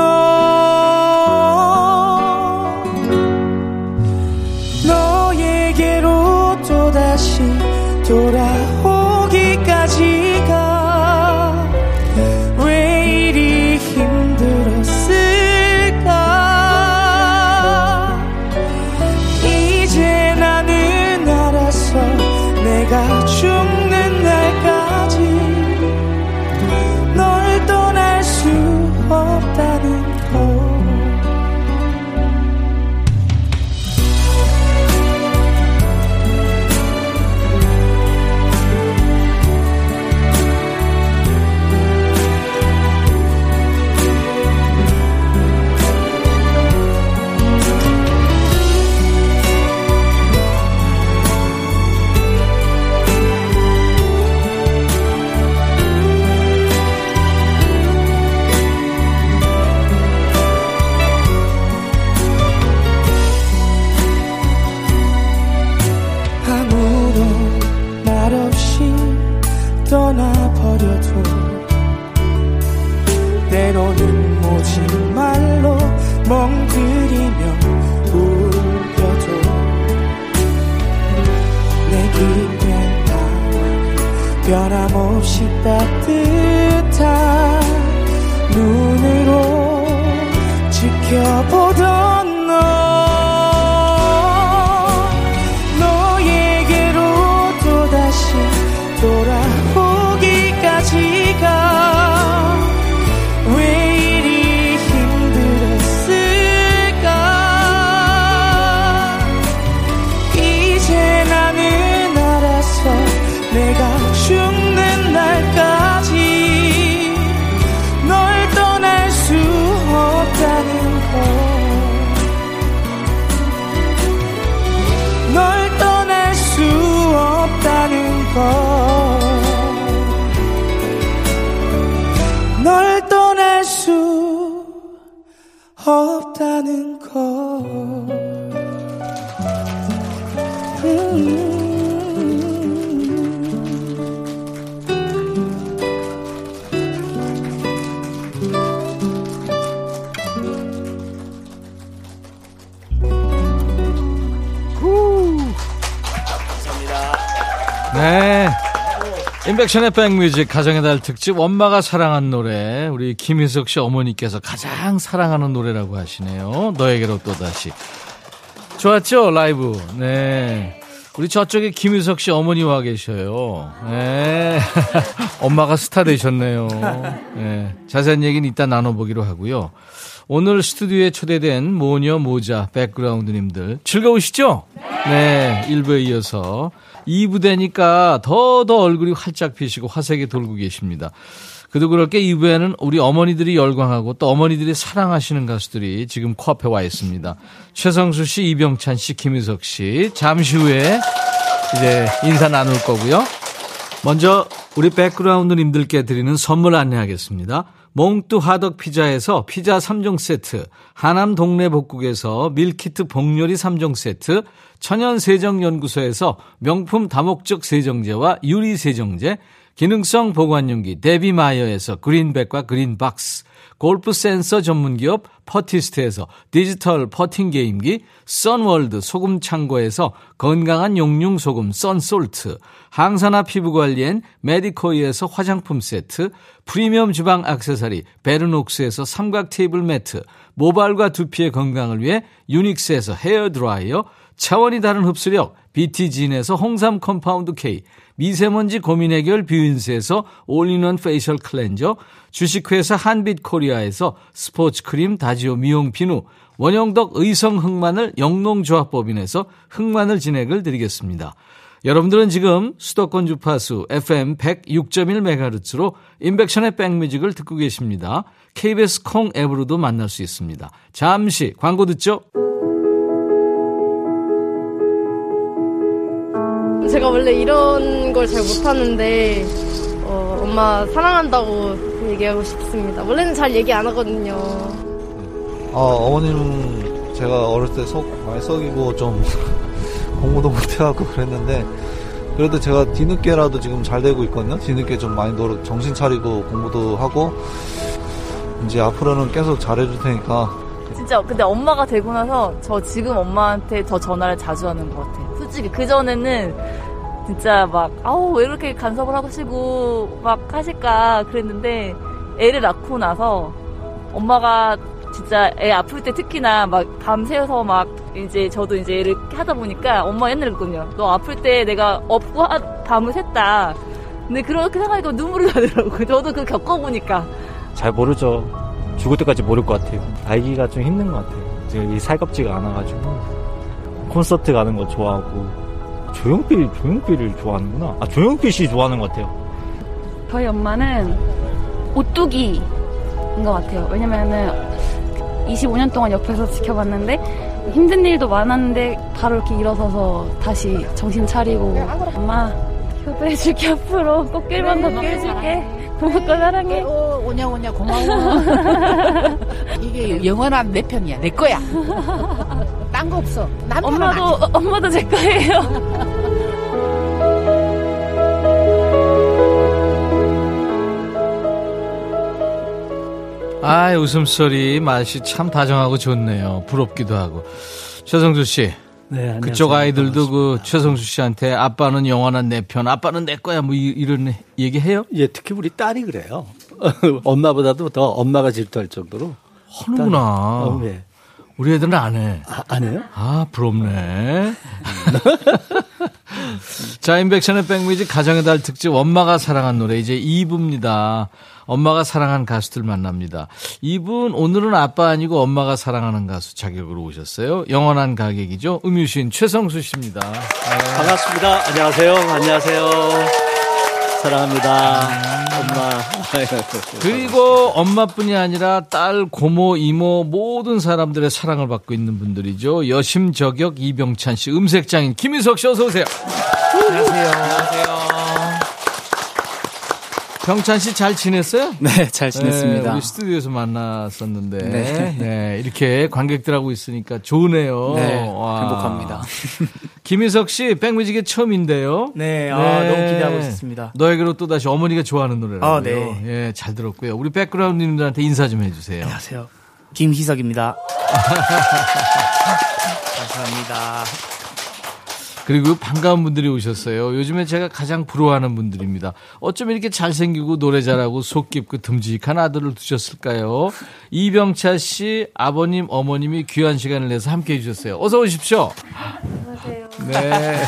인백션의 백뮤직 가정의 달 특집 엄마가 사랑한 노래 우리 김희석 씨 어머니께서 가장 사랑하는 노래라고 하시네요. 너에게로 또다시. 좋았죠 라이브. 네. 우리 저쪽에 김희석 씨 어머니 와 계셔요. 네. *laughs* 엄마가 스타 되셨네요. 네. 자세한 얘기는 이따 나눠보기로 하고요. 오늘 스튜디오에 초대된 모녀 모자 백그라운드님들 즐거우시죠? 네. 1부에 이어서 2부 되니까 더 더 얼굴이 활짝 피시고 화색이 돌고 계십니다. 그도 그럴 게 2부에는 우리 어머니들이 열광하고 또 어머니들이 사랑하시는 가수들이 지금 코앞에 와 있습니다. 최성수 씨, 이병찬 씨, 김희석 씨. 잠시 후에 이제 인사 나눌 거고요. 먼저 우리 백그라운드님들께 드리는 선물 안내하겠습니다. 몽뚜 하덕 피자에서 피자 3종 세트, 하남 동네 복국에서 밀키트 복요리 3종 세트, 천연 세정연구소에서 명품 다목적 세정제와 유리 세정제, 기능성 보관용기 데비마이어에서 그린백과 그린박스, 골프 센서 전문기업 퍼티스트에서 디지털 퍼팅 게임기, 선월드 소금 창고에서 건강한 용융 소금 썬솔트, 항산화 피부 관리엔 메디코이에서 화장품 세트, 프리미엄 주방 액세서리 베르녹스에서 삼각 테이블 매트, 모발과 두피의 건강을 위해 유닉스에서 헤어 드라이어, 차원이 다른 흡수력 BT진에서 홍삼 compound K, 미세먼지 고민 해결 뷰인스에서 all-in-one facial cleanser, 주식회사 한빛코리아에서 스포츠 크림 다지오 미용 비누, 원형덕 의성 흑마늘 영농조합법인에서 흑마늘 진액을 드리겠습니다. 여러분들은 지금 수도권 주파수 FM 106.1MHz로 인백션의 백뮤직을 듣고 계십니다. KBS 콩 앱으로도 만날 수 있습니다. 잠시 광고 듣죠? 제가 원래 이런 걸 잘 못하는데 어, 엄마 사랑한다고 얘기하고 싶습니다. 원래는 잘 얘기 안 하거든요. 어, 어머님 제가 어렸을 때 속 많이 썩이고 좀 *laughs* 공부도 못해갖고 그랬는데 그래도 제가 뒤늦게라도 지금 잘 되고 있거든요. 뒤늦게 좀 많이 노력, 정신 차리고 공부도 하고 이제 앞으로는 계속 잘해줄 테니까 진짜 근데 엄마가 되고 나서 저 지금 엄마한테 더 전화를 자주 하는 것 같아요. 솔직히 그 전에는 진짜 막 아우 왜 이렇게 간섭을 하시고 막 하실까 그랬는데 애를 낳고 나서 엄마가 진짜 애 아플 때 특히나 막 밤새워서 막 이제 저도 이제 애를 하다 보니까 엄마 옛날에 그랬거든요. 너 아플 때 내가 업고 하, 밤을 샜다. 근데 그렇게 생각하니까 눈물이 나더라고요. *laughs* 저도 그 겪어보니까. 잘 모르죠. 죽을 때까지 모를 것 같아요. 알기가 좀 힘든 것 같아요. 지금 이 살갑지가 않아가지고 콘서트 가는 거 좋아하고 조용필 조용필을 좋아하는구나. 아 조용필 씨 좋아하는 것 같아요. 저희 엄마는 오뚜기인 것 같아요. 왜냐면은 25년 동안 옆에서 지켜봤는데 힘든 일도 많았는데 바로 이렇게 일어서서 다시 정신 차리고 엄마 효도해줄게 앞으로 꽃길만 걷게 해줄게 고맙고 사랑해 어, 오냐 오냐 고마워. *laughs* 이게 영원한 내 편이야 내 거야. *laughs* 딴 거 없어. 난 엄마도 엄마도 제 거예요. *laughs* 아, 웃음소리 맛이 참 다정하고 좋네요. 부럽기도 하고. 최성주 씨, 네, 안녕하세요. 그쪽 아이들도 그 최성수 씨한테 아빠는 영원한 내 편, 아빠는 내 거야 뭐 이- 이런 얘기 해요? 예, 특히 우리 딸이 그래요. *laughs* 엄마보다도 더 엄마가 질투할 정도로. 하는구나. 어, 예. 우리 애들은 안 해. 안 해요? 아, 부럽네. *laughs* 자, 인백션의 백뮤직 가정의 달 특집 엄마가 사랑한 노래 이제 2부입니다. 엄마가 사랑한 가수들 만납니다. 이분 오늘은 아빠 아니고 엄마가 사랑하는 가수 자격으로 오셨어요. 영원한 가객이죠. 음유신 최성수 씨입니다. 반갑습니다. 안녕하세요. 안녕하세요. 사랑합니다. 엄마. *laughs* 그리고 엄마뿐이 아니라 딸, 고모, 이모 모든 사람들의 사랑을 받고 있는 분들이죠. 여심 저격 이병찬 씨, 음색장인 김인석 씨 어서 오세요. 안녕하세요. 안녕하세요. 병찬 씨 잘 지냈어요? 네, 잘 지냈습니다. 네, 우리 스튜디오에서 만났었는데 네. 네. 이렇게 관객들하고 있으니까 좋으네요. 네, 와. 행복합니다. *laughs* 김인석 씨 백뮤직에 처음인데요. 네, 아, 너무 기대하고 있었습니다. 너에게로 또 다시 어머니가 좋아하는 노래라고요. 아, 네. 예, 잘 들었고요. 우리 백그라운드님들한테 인사 좀 해주세요. 안녕하세요. 김희석입니다. *laughs* 감사합니다. 그리고 반가운 분들이 오셨어요. 요즘에 제가 가장 부러워하는 분들입니다. 어쩜 이렇게 잘생기고 노래 잘하고 속 깊고 듬직한 아들을 두셨을까요? 이병차 씨 아버님 어머님이 귀한 시간을 내서 함께 해주셨어요. 어서 오십시오. 안녕하세요. 네.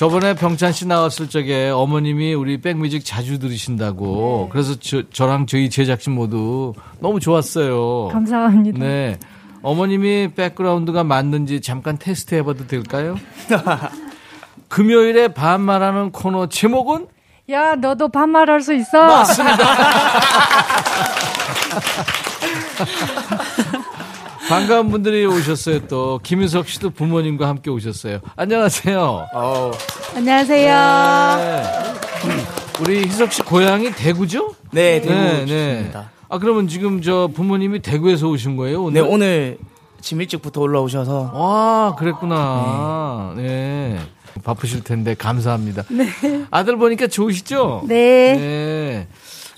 저번에 병찬 씨 나왔을 적에 어머님이 우리 백뮤직 자주 들으신다고 그래서 저, 저랑 저희 제작진 모두 너무 좋았어요. 감사합니다. 네. 어머님이 백그라운드가 맞는지 잠깐 테스트 해봐도 될까요? *laughs* 금요일에 반말하는 코너 제목은 야, 너도 반말할 수 있어. 맞습니다. *laughs* 반가운 분들이 오셨어요. 또 김윤석 씨도 부모님과 함께 오셨어요. 안녕하세요. 안녕하세요. 네. 우리 희석 씨 고향이 대구죠? 네, 대구 네, 좋습니다. 아 그러면 지금 저 부모님이 대구에서 오신 거예요? 오늘? 네, 오늘 짐 일찍부터 올라오셔서. 아, 그랬구나. 네. 바쁘실 텐데 감사합니다. 네. 아들 보니까 좋으시죠? 네. 네.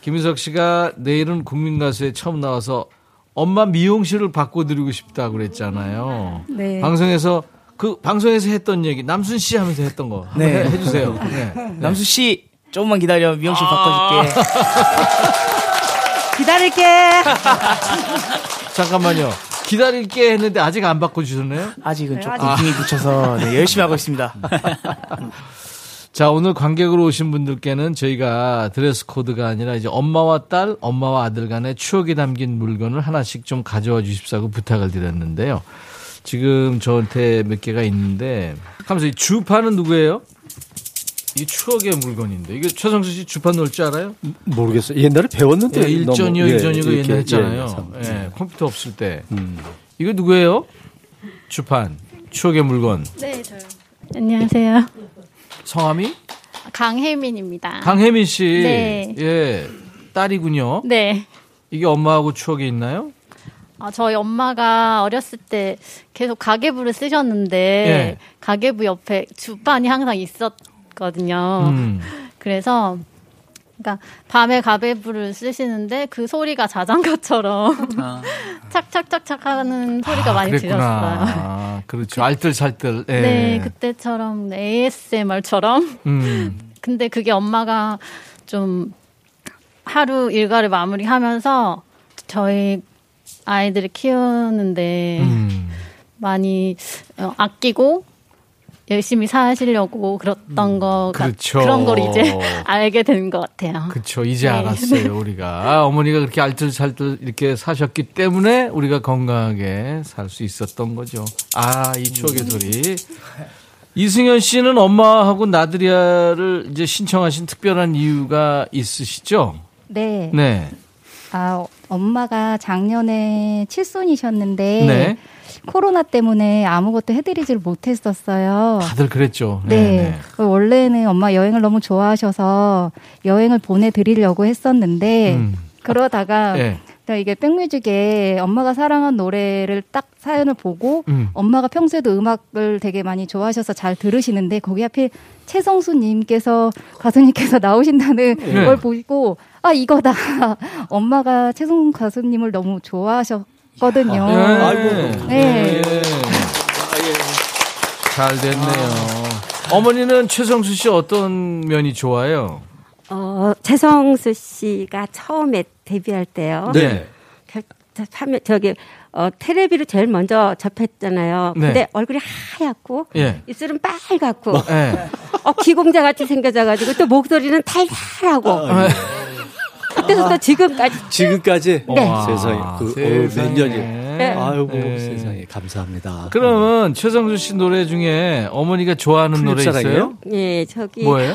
김윤석 씨가 내일은 국민 가수에 처음 나와서 엄마 미용실을 바꿔드리고 싶다 그랬잖아요. 네. 방송에서 그 방송에서 했던 얘기 남순 씨 하면서 했던 거 네. 해주세요. 네. 남수 씨, 조금만 기다려. 미용실 바꿔줄게. *laughs* 기다릴게. *laughs* 잠깐만요. 기다릴게 했는데 아직 안 바꿔주셨네요? 아직은 조금 아. 힘이 붙여서 네, 열심히 하고 있습니다. *laughs* 자, 오늘 관객으로 오신 분들께는 저희가 드레스 코드가 아니라 이제 엄마와 딸, 엄마와 아들 간의 추억이 담긴 물건을 하나씩 좀 가져와 주십사고 부탁을 드렸는데요. 지금 저한테 몇 개가 있는데, 하면서 이 주파는 누구예요? 이 추억의 물건인데. 이게 최성수 씨 주파 넣을 줄 알아요? 모르겠어요. 옛날에 배웠는데. 예, 일전이요, 너무, 예, 옛날 예, 했잖아요. 참. 예, 컴퓨터 없을 때. 이거 누구예요? 주판. 추억의 물건. 네, 저요. 안녕하세요. 성함이? 강혜민입니다. 강혜민 씨. 네. 예. 딸이군요. 네. 이게 엄마하고 추억이 있나요? 아, 저희 엄마가 어렸을 때 계속 가계부를 쓰셨는데 예. 가계부 옆에 주판이 항상 있었 거든요. 음. 그래서 그러니까 밤에 가계부를 쓰시는데 그 소리가 자장가처럼 *laughs* 착착착착 하는 소리가 많이 들렸어요. 아, 그렇죠. 알뜰살뜰. 예. 네, 그때처럼 ASMR처럼. 음. 근데 그게 엄마가 좀 하루 일과를 마무리하면서 저희 아이들을 키우는데 음. 많이 어, 아끼고 열심히 사시려고 그랬던 거 그렇죠. 그런 걸 이제 *laughs* 알게 된 것 같아요. 그렇죠. 이제 네. 알았어요, 우리가. 아, 어머니가 그렇게 알뜰살뜰 이렇게 사셨기 때문에 우리가 건강하게 살 수 있었던 거죠. 아, 이 추억의 소리. 이승현 씨는 엄마하고 나들이아를 이제 신청하신 특별한 이유가 있으시죠? 네. 네. 아, 엄마가 작년에 칠순이셨는데 네. 코로나 때문에 아무것도 해드리질 못했었어요. 다들 그랬죠. 네. 그 원래는 엄마 여행을 너무 좋아하셔서 여행을 보내드리려고 했었는데 음. 그러다가 네. 또 이게 백뮤직에 엄마가 사랑한 노래를 딱 사연을 보고 음. 엄마가 평소에도 음악을 되게 많이 좋아하셔서 잘 들으시는데 거기 하필 최성수님께서 가수님께서 나오신다는 네. 걸 보고 아 이거다 *laughs* 엄마가 최성 가수님을 너무 좋아하셔 거든요. 예. 아이고. 네. 잘 됐네요. 어머니는 최성수 씨 어떤 면이 좋아요? 어, 최성수 씨가 처음에 데뷔할 때요. 네. 저, 저기, 어, 테레비를 제일 먼저 접했잖아요. 네. 근데 얼굴이 하얗고, 예. 입술은 빨갛고, 예. 어, 기공자 같이 생겨져가지고, 또 목소리는 달달하고, 아, 그때서 또 지금까지. 지금까지 네. 와, 세상에 그, 어, 세상에. 몇 년이 네. 아이고 네. 세상에 감사합니다. 그러면 최성수 씨 노래 중에 어머니가 좋아하는 노래 있어요? 예, 저기. 뭐예요?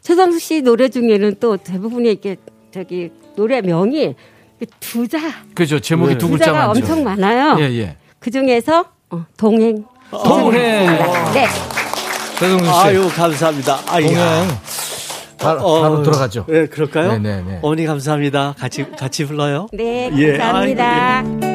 최성수 씨 노래 중에는 또 대부분의 이게, 저기, 노래 명이 그 두자. 그죠. 제목이 두 글자 많죠. 엄청 많아요. 예, 예. 그 중에서, 어, 동행. 동행. 네. 최성수 씨. 아유 감사합니다. 아이야. 동행. 바로, 바로 들어가죠. 네, 그럴까요? 네네네. 어머니 감사합니다. 같이 같이 불러요. 네, 예, 감사합니다. 아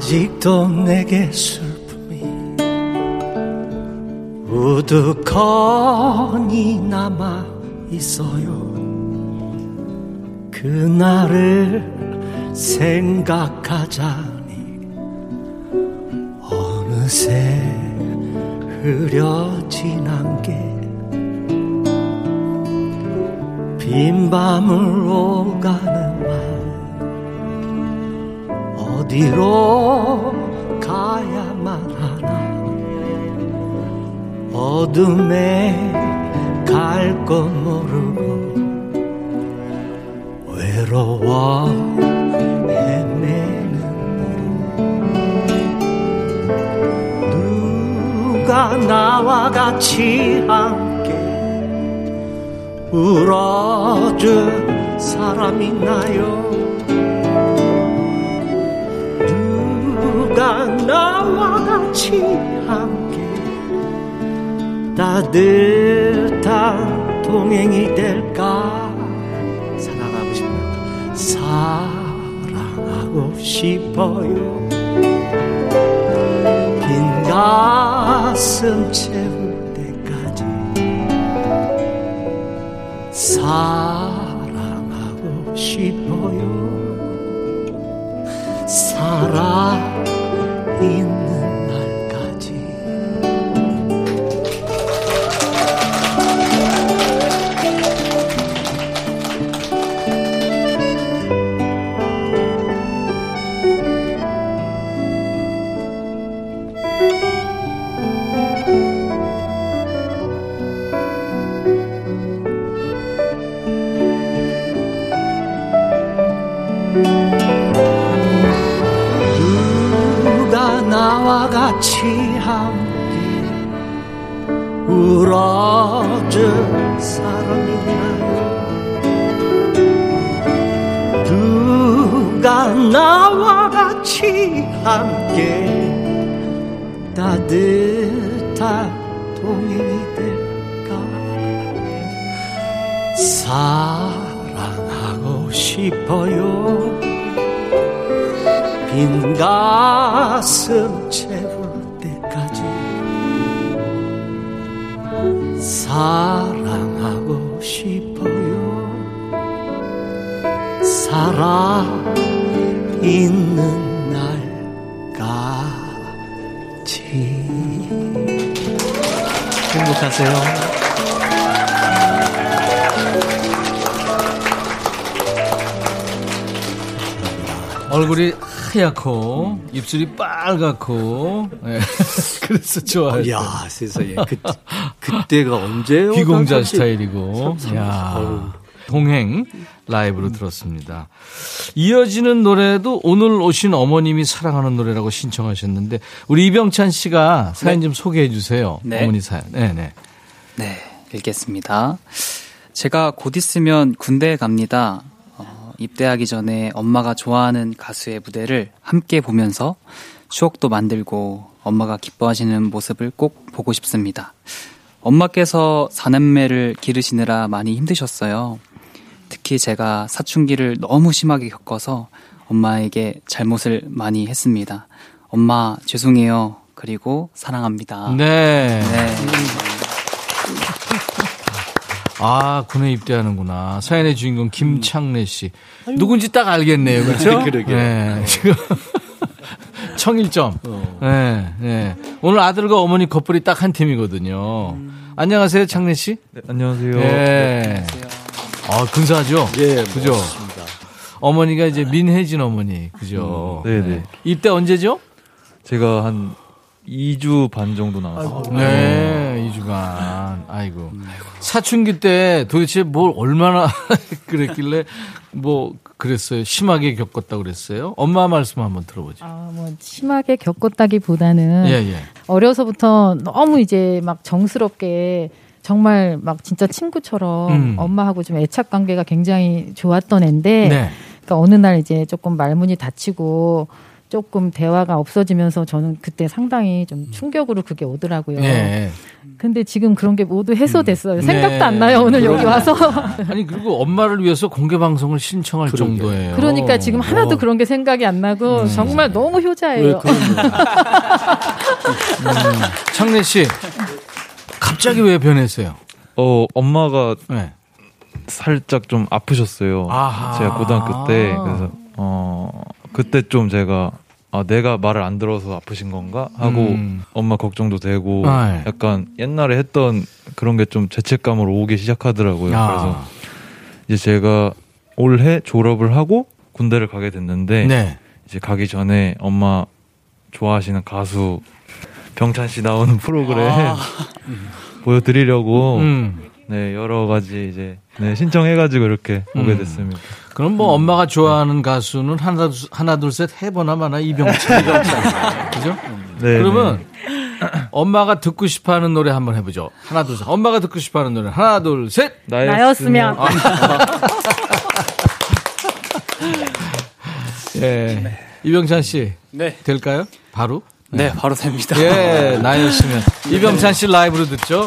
직도 내게 슬픔이 우두커니 남아 있어요. 그날을 생각하자니 어느새 흐려 지난 게 빈 밤을 오가는 어디로 가야만 하나. 어둠에 갈 것 모르고 외로워 헤매는 누가 나와 같이 함께 울어줄 사람 있나요 나와 같이 함께 따뜻한 동행이 될까? 사랑하고 싶어요. 사랑하고 싶어요. 빈 가슴 채울 때까지 사랑 하얗고 입술이 빨갛고 예. *laughs* 그래서 좋아요. 야 세상에 그 그때가 언제요? 비공자 스타일이고. 야. 동행 라이브로 들었습니다. 이어지는 노래도 오늘 오신 어머님이 사랑하는 노래라고 신청하셨는데 우리 이병찬 씨가 사연 좀 소개해 주세요. 네. 어머니 사연. 네, 네. 네, 읽겠습니다. 제가 곧 있으면 군대에 갑니다. 어, 입대하기 전에 엄마가 좋아하는 가수의 무대를 함께 보면서 추억도 만들고 엄마가 기뻐하시는 모습을 꼭 보고 싶습니다. 엄마께서 사남매를 기르시느라 많이 힘드셨어요. 특히 제가 사춘기를 너무 심하게 겪어서 엄마에게 잘못을 많이 했습니다. 엄마 죄송해요. 그리고 사랑합니다. 네. 네. 아, 군에 입대하는구나. 사연의 주인공 김창래 씨. 누군지 딱 알겠네요. 그렇죠? 그러게요. 네. 지금 *laughs* 청일점. 네, 네. 오늘 아들과 어머니 커플이 딱 한 팀이거든요. 안녕하세요, 창래 씨. 네, 안녕하세요. 네. 아, 근사하죠? 예, 그죠? 어머니가 이제 민혜진 어머니. 그죠? 음, 네네. 입대 언제죠? 제가 한 2주 반 정도 나왔어요. 네, 2주간. 아이고. 사춘기 때 도대체 뭘 얼마나 *laughs* 그랬길래 뭐 그랬어요? 심하게 겪었다고 그랬어요? 엄마 말씀 한번 들어보죠. 아, 뭐 심하게 겪었다기보다는 예, 예. 어려서부터 너무 이제 막 정스럽게 정말 막 진짜 친구처럼 음. 엄마하고 좀 애착 관계가 굉장히 좋았던 애인데 네. 그러니까 어느 날 이제 조금 말문이 닫히고 조금 대화가 없어지면서 저는 그때 상당히 좀 충격으로 그게 오더라고요. 예. 근데 지금 그런 게 모두 해소됐어요. 네. 생각도 안 나요. 오늘 여기 와서. *laughs* 아니 그리고 엄마를 위해서 공개 방송을 신청할 정도예요. 그러니까 지금 하나도 어. 그런 게 생각이 안 나고 정말 너무 효자예요. 음, 창래 씨 갑자기 왜 변했어요? 어, 엄마가 네. 살짝 좀 아프셨어요. 아하. 제가 고등학교 때. 그래서, 어, 그때 좀 제가, 아, 내가 말을 안 들어서 아프신 건가? 하고 음. 엄마 걱정도 되고, 아, 예. 약간 옛날에 했던 그런 게 좀 죄책감으로 오기 시작하더라고요. 아. 그래서 이제 제가 올해 졸업을 하고 군대를 가게 됐는데, 네. 이제 가기 전에 엄마 좋아하시는 가수 병찬 씨 나오는 프로그램 아. 보여드리려고 음. 네 여러 가지 이제 네, 신청해가지고 이렇게 오게 음. 됐습니다. 그럼 뭐 엄마가 좋아하는 가수는 하나 둘- 하나 둘 셋 해보나 마나 이병찬. *laughs* 그죠? 네, 그러면 엄마가 듣고 싶어하는 노래 한번 해보죠. 하나 둘 셋. 엄마가 듣고 싶어하는 노래 하나 둘 셋. 나였으면. 아. *laughs* 예. 이병찬 씨. 네. 될까요? 바로? 네, 바로 됩니다. 예, 나였으면. 이병찬 씨 라이브로 듣죠.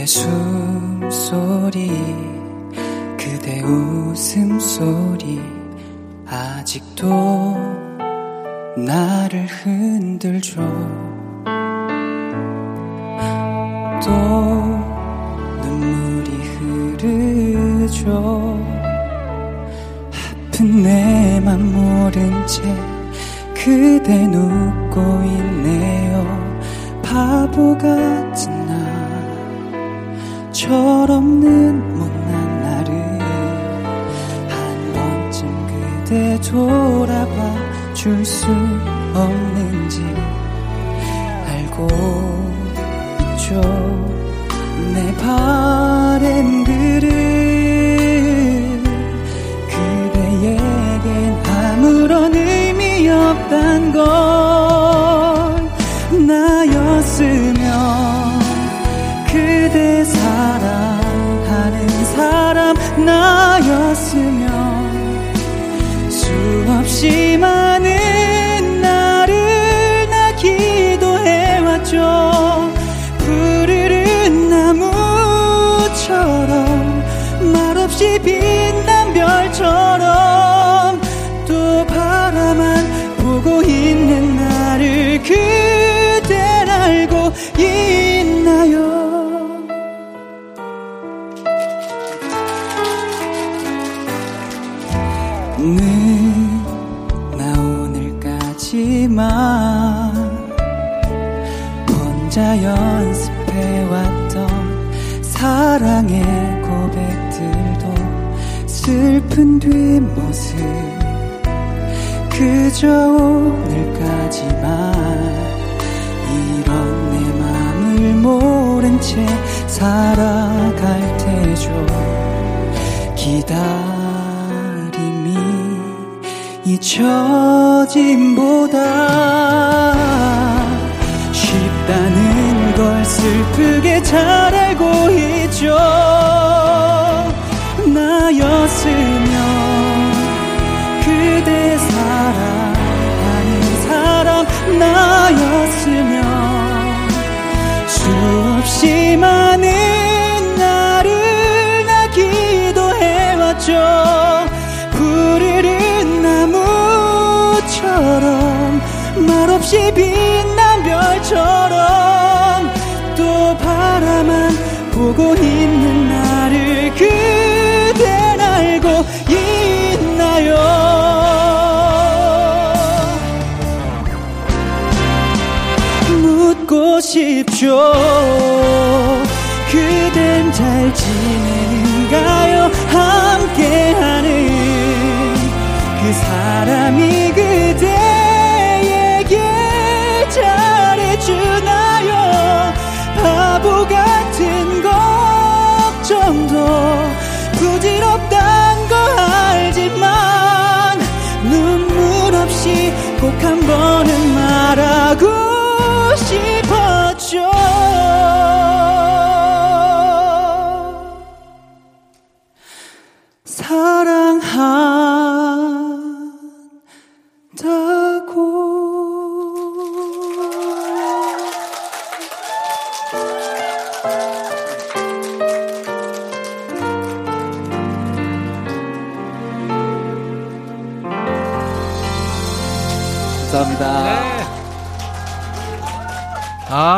그대 숨소리 그대 웃음소리 아직도 나를 흔들죠. 또 눈물이 흐르죠. 아픈 내 맘 모른 채 그대 눕고 있네요. 바보 같은 나 철없는 못난 나를 한 번쯤 그대 돌아봐 줄 수 없는지 알고 있죠. 내 바램들은 그대에겐 아무런 의미 없단 걸 잊혀짐보다 쉽다는 걸 슬프게 잘 알고 있죠 묻고 싶죠 그댄 잘 지내는가요? 함께하는 그 사람이 그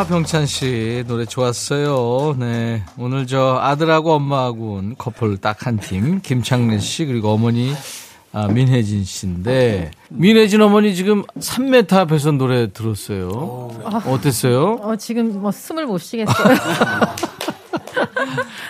아, 병찬 씨 노래 좋았어요. 네. 오늘 저 아들하고 엄마하고 온 커플 딱 한 팀. 김창래 씨 그리고 어머니 아, 민혜진 씨인데 민혜진 어머니 지금 3m 앞에서 노래 들었어요. 어땠어요? 어, 지금 뭐 숨을 못 쉬겠어요. *laughs*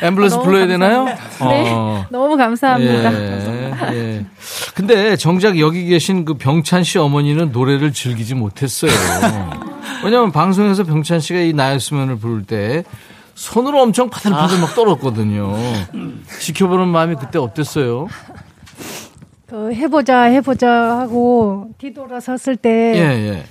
앰뷸런스 너무 불러야 되나요? 감사합니다. 네. 어. *laughs* 너무 감사합니다. 예, 예. 근데 정작 여기 계신 그 병찬 씨 어머니는 노래를 즐기지 못했어요. *laughs* 왜냐면 방송에서 병찬 씨가 이 나였으면을 부를 때 손으로 엄청 파들파들 막 떨었거든요. 지켜보는 마음이 그때 어땠어요? 그 해보자 해보자 하고 뒤돌아섰을 때 예, 예.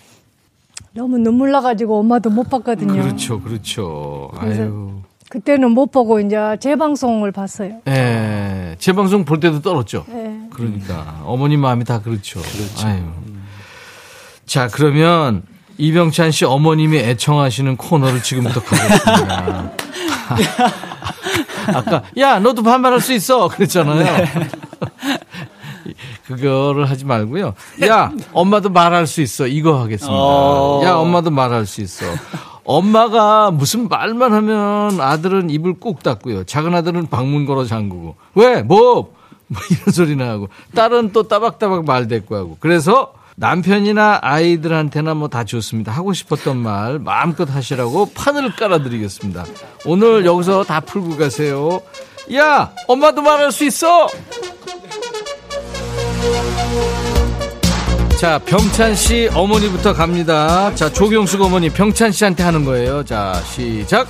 너무 눈물 나가지고 엄마도 못 봤거든요. 그렇죠, 그렇죠. 아유. 그때는 못 보고 이제 재방송을 봤어요. 예. 제 방송 볼 때도 떨었죠. 예. 그러니까 어머니 마음이 다 그렇죠. 아유. 자 그러면 이병찬 씨 어머님이 애청하시는 코너를 지금부터 가겠습니다. *laughs* 아까 야 너도 반말할 수 있어 그랬잖아요. *laughs* 그거를 하지 말고요. 야 엄마도 말할 수 있어 이거 하겠습니다. 어. 야 엄마도 말할 수 있어. 엄마가 무슨 말만 하면 아들은 입을 꾹 닫고요. 작은 아들은 방문 걸어 잠그고. 왜? 뭐? 뭐 이런 소리나 하고. 딸은 또 따박따박 말 대꾸 하고. 그래서 남편이나 아이들한테나 뭐 다 좋습니다. 하고 싶었던 말 마음껏 하시라고 판을 깔아드리겠습니다. 오늘 여기서 다 풀고 가세요. 야! 엄마도 말할 수 있어! 자, 병찬 씨 어머니부터 갑니다. 자, 조경숙 어머니 병찬 씨한테 하는 거예요. 자, 시작.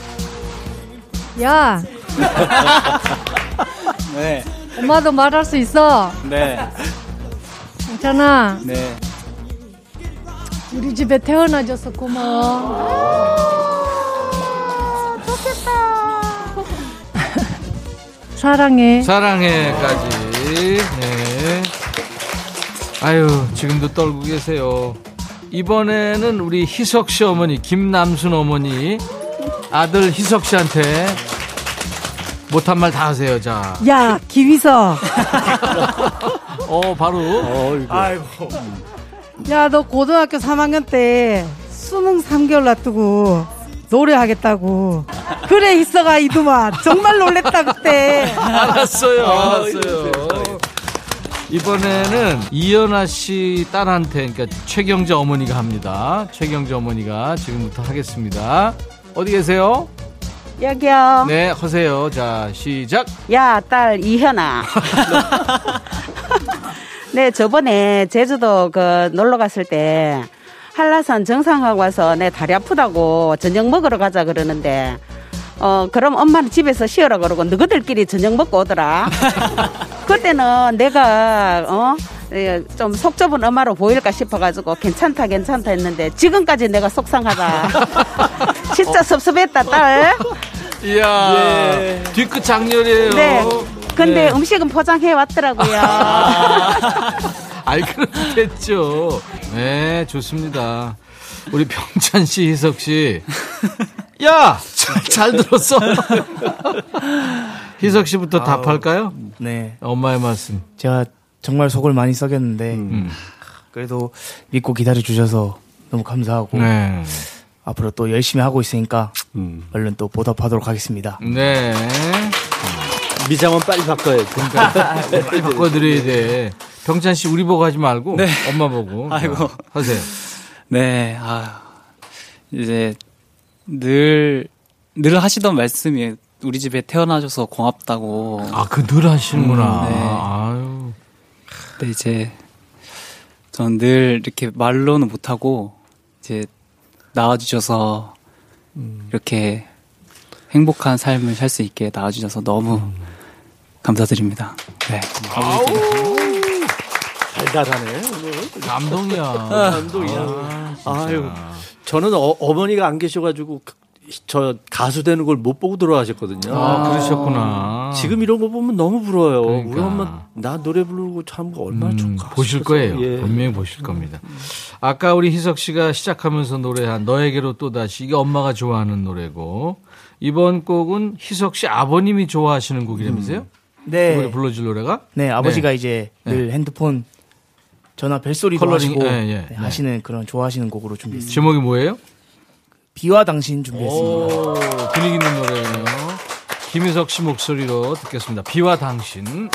야, *laughs* 네. 엄마도 말할 수 있어. 네. 괜찮아. 네. 우리 집에 태어나줘서 고마워. 좋겠다. *laughs* 사랑해. 사랑해까지. 네. 아유, 지금도 떨고 계세요. 이번에는 우리 희석 씨 어머니, 김남순 어머니, 아들 희석 씨한테 못한 말 다 하세요, 자. 야, 김희석. *laughs* 어, 바로. 아이고. 야, 너 고등학교 3학년 때 수능 3개월 놔두고 노래하겠다고. 그래, 있어가, 이두만. 정말 놀랬다, 그때. 알았어요, 알았어요. 이번에는 이연아 씨 딸한테, 그러니까 최경자 어머니가 합니다. 최경자 어머니가 지금부터 하겠습니다. 어디 계세요? 여기요. 네, 하세요. 자, 시작. 야, 딸 이현아. *laughs* 네, 저번에 제주도 그 놀러 갔을 때 한라산 정상하고 와서 내 다리 아프다고 저녁 먹으러 가자 그러는데 어 그럼 엄마는 집에서 쉬어라 그러고 너희들끼리 저녁 먹고 오더라. *laughs* 그때는 내가 어 좀 속 좁은 엄마로 보일까 싶어가지고 괜찮다 괜찮다 했는데 지금까지 내가 속상하다. *laughs* 진짜 섭섭했다 딸. *laughs* 이야 뒤끝 장렬이에요. 네. 근데 네. 음식은 포장해 왔더라고요. *laughs* 아이 됐죠. 네 좋습니다. 우리 병찬 씨, 희석 씨. 야! 잘, 잘 들었어. *laughs* 희석 씨부터 아우, 답할까요? 네. 엄마의 말씀. 제가 정말 속을 많이 썩였는데 음. 그래도 믿고 기다려 주셔서 너무 감사하고 네. 앞으로 또 열심히 하고 있으니까 음. 얼른 또 보답하도록 하겠습니다. 네. 미장은 빨리 바꿔야지. *laughs* 빨리 바꿔드려야 돼. 병찬 씨 우리 보고 하지 말고 네. 엄마 보고 *laughs* 아이고. 자, 하세요. 네, 아, 이제 늘, 늘 하시던 말씀이 우리 집에 태어나줘서 고맙다고. 아, 그 늘 하시는구나. 음, 네. 아유. 근데 이제, 전 늘 이렇게 말로는 못하고, 이제, 낳아주셔서, 이렇게 행복한 삶을 살 수 있게 낳아주셔서 너무 감사드립니다. 네. 달달하네. 감동이야. 감동이야. 아유, 저는 어, 어머니가 안 계셔가지고 그- 저 가수 되는 걸 못 보고 들어가셨거든요. 아, 그러셨구나. 지금 이런 거 보면 너무 부러워요. 그러니까. 우리 엄마 나 노래 부르고 참 얼마나 좋을까. 보실 거예요. 예. 분명히 보실 겁니다. 아까 우리 희석 씨가 시작하면서 노래한 너에게로 또 다시 이게 엄마가 좋아하는 노래고 이번 곡은 희석 씨 아버님이 좋아하시는 곡이라면서요? 네. 이번에 불러줄 노래가? 네, 아버지가 네. 이제 네. 늘 핸드폰 전화 벨소리도 컬러링, 하시고. 네, 하시는 그런 좋아하시는 곡으로 준비했습니다. 제목이 뭐예요? 비와 당신 준비했습니다. 오, 분위기 있는 노래예요. 김희석 씨 목소리로 듣겠습니다. 비와 당신.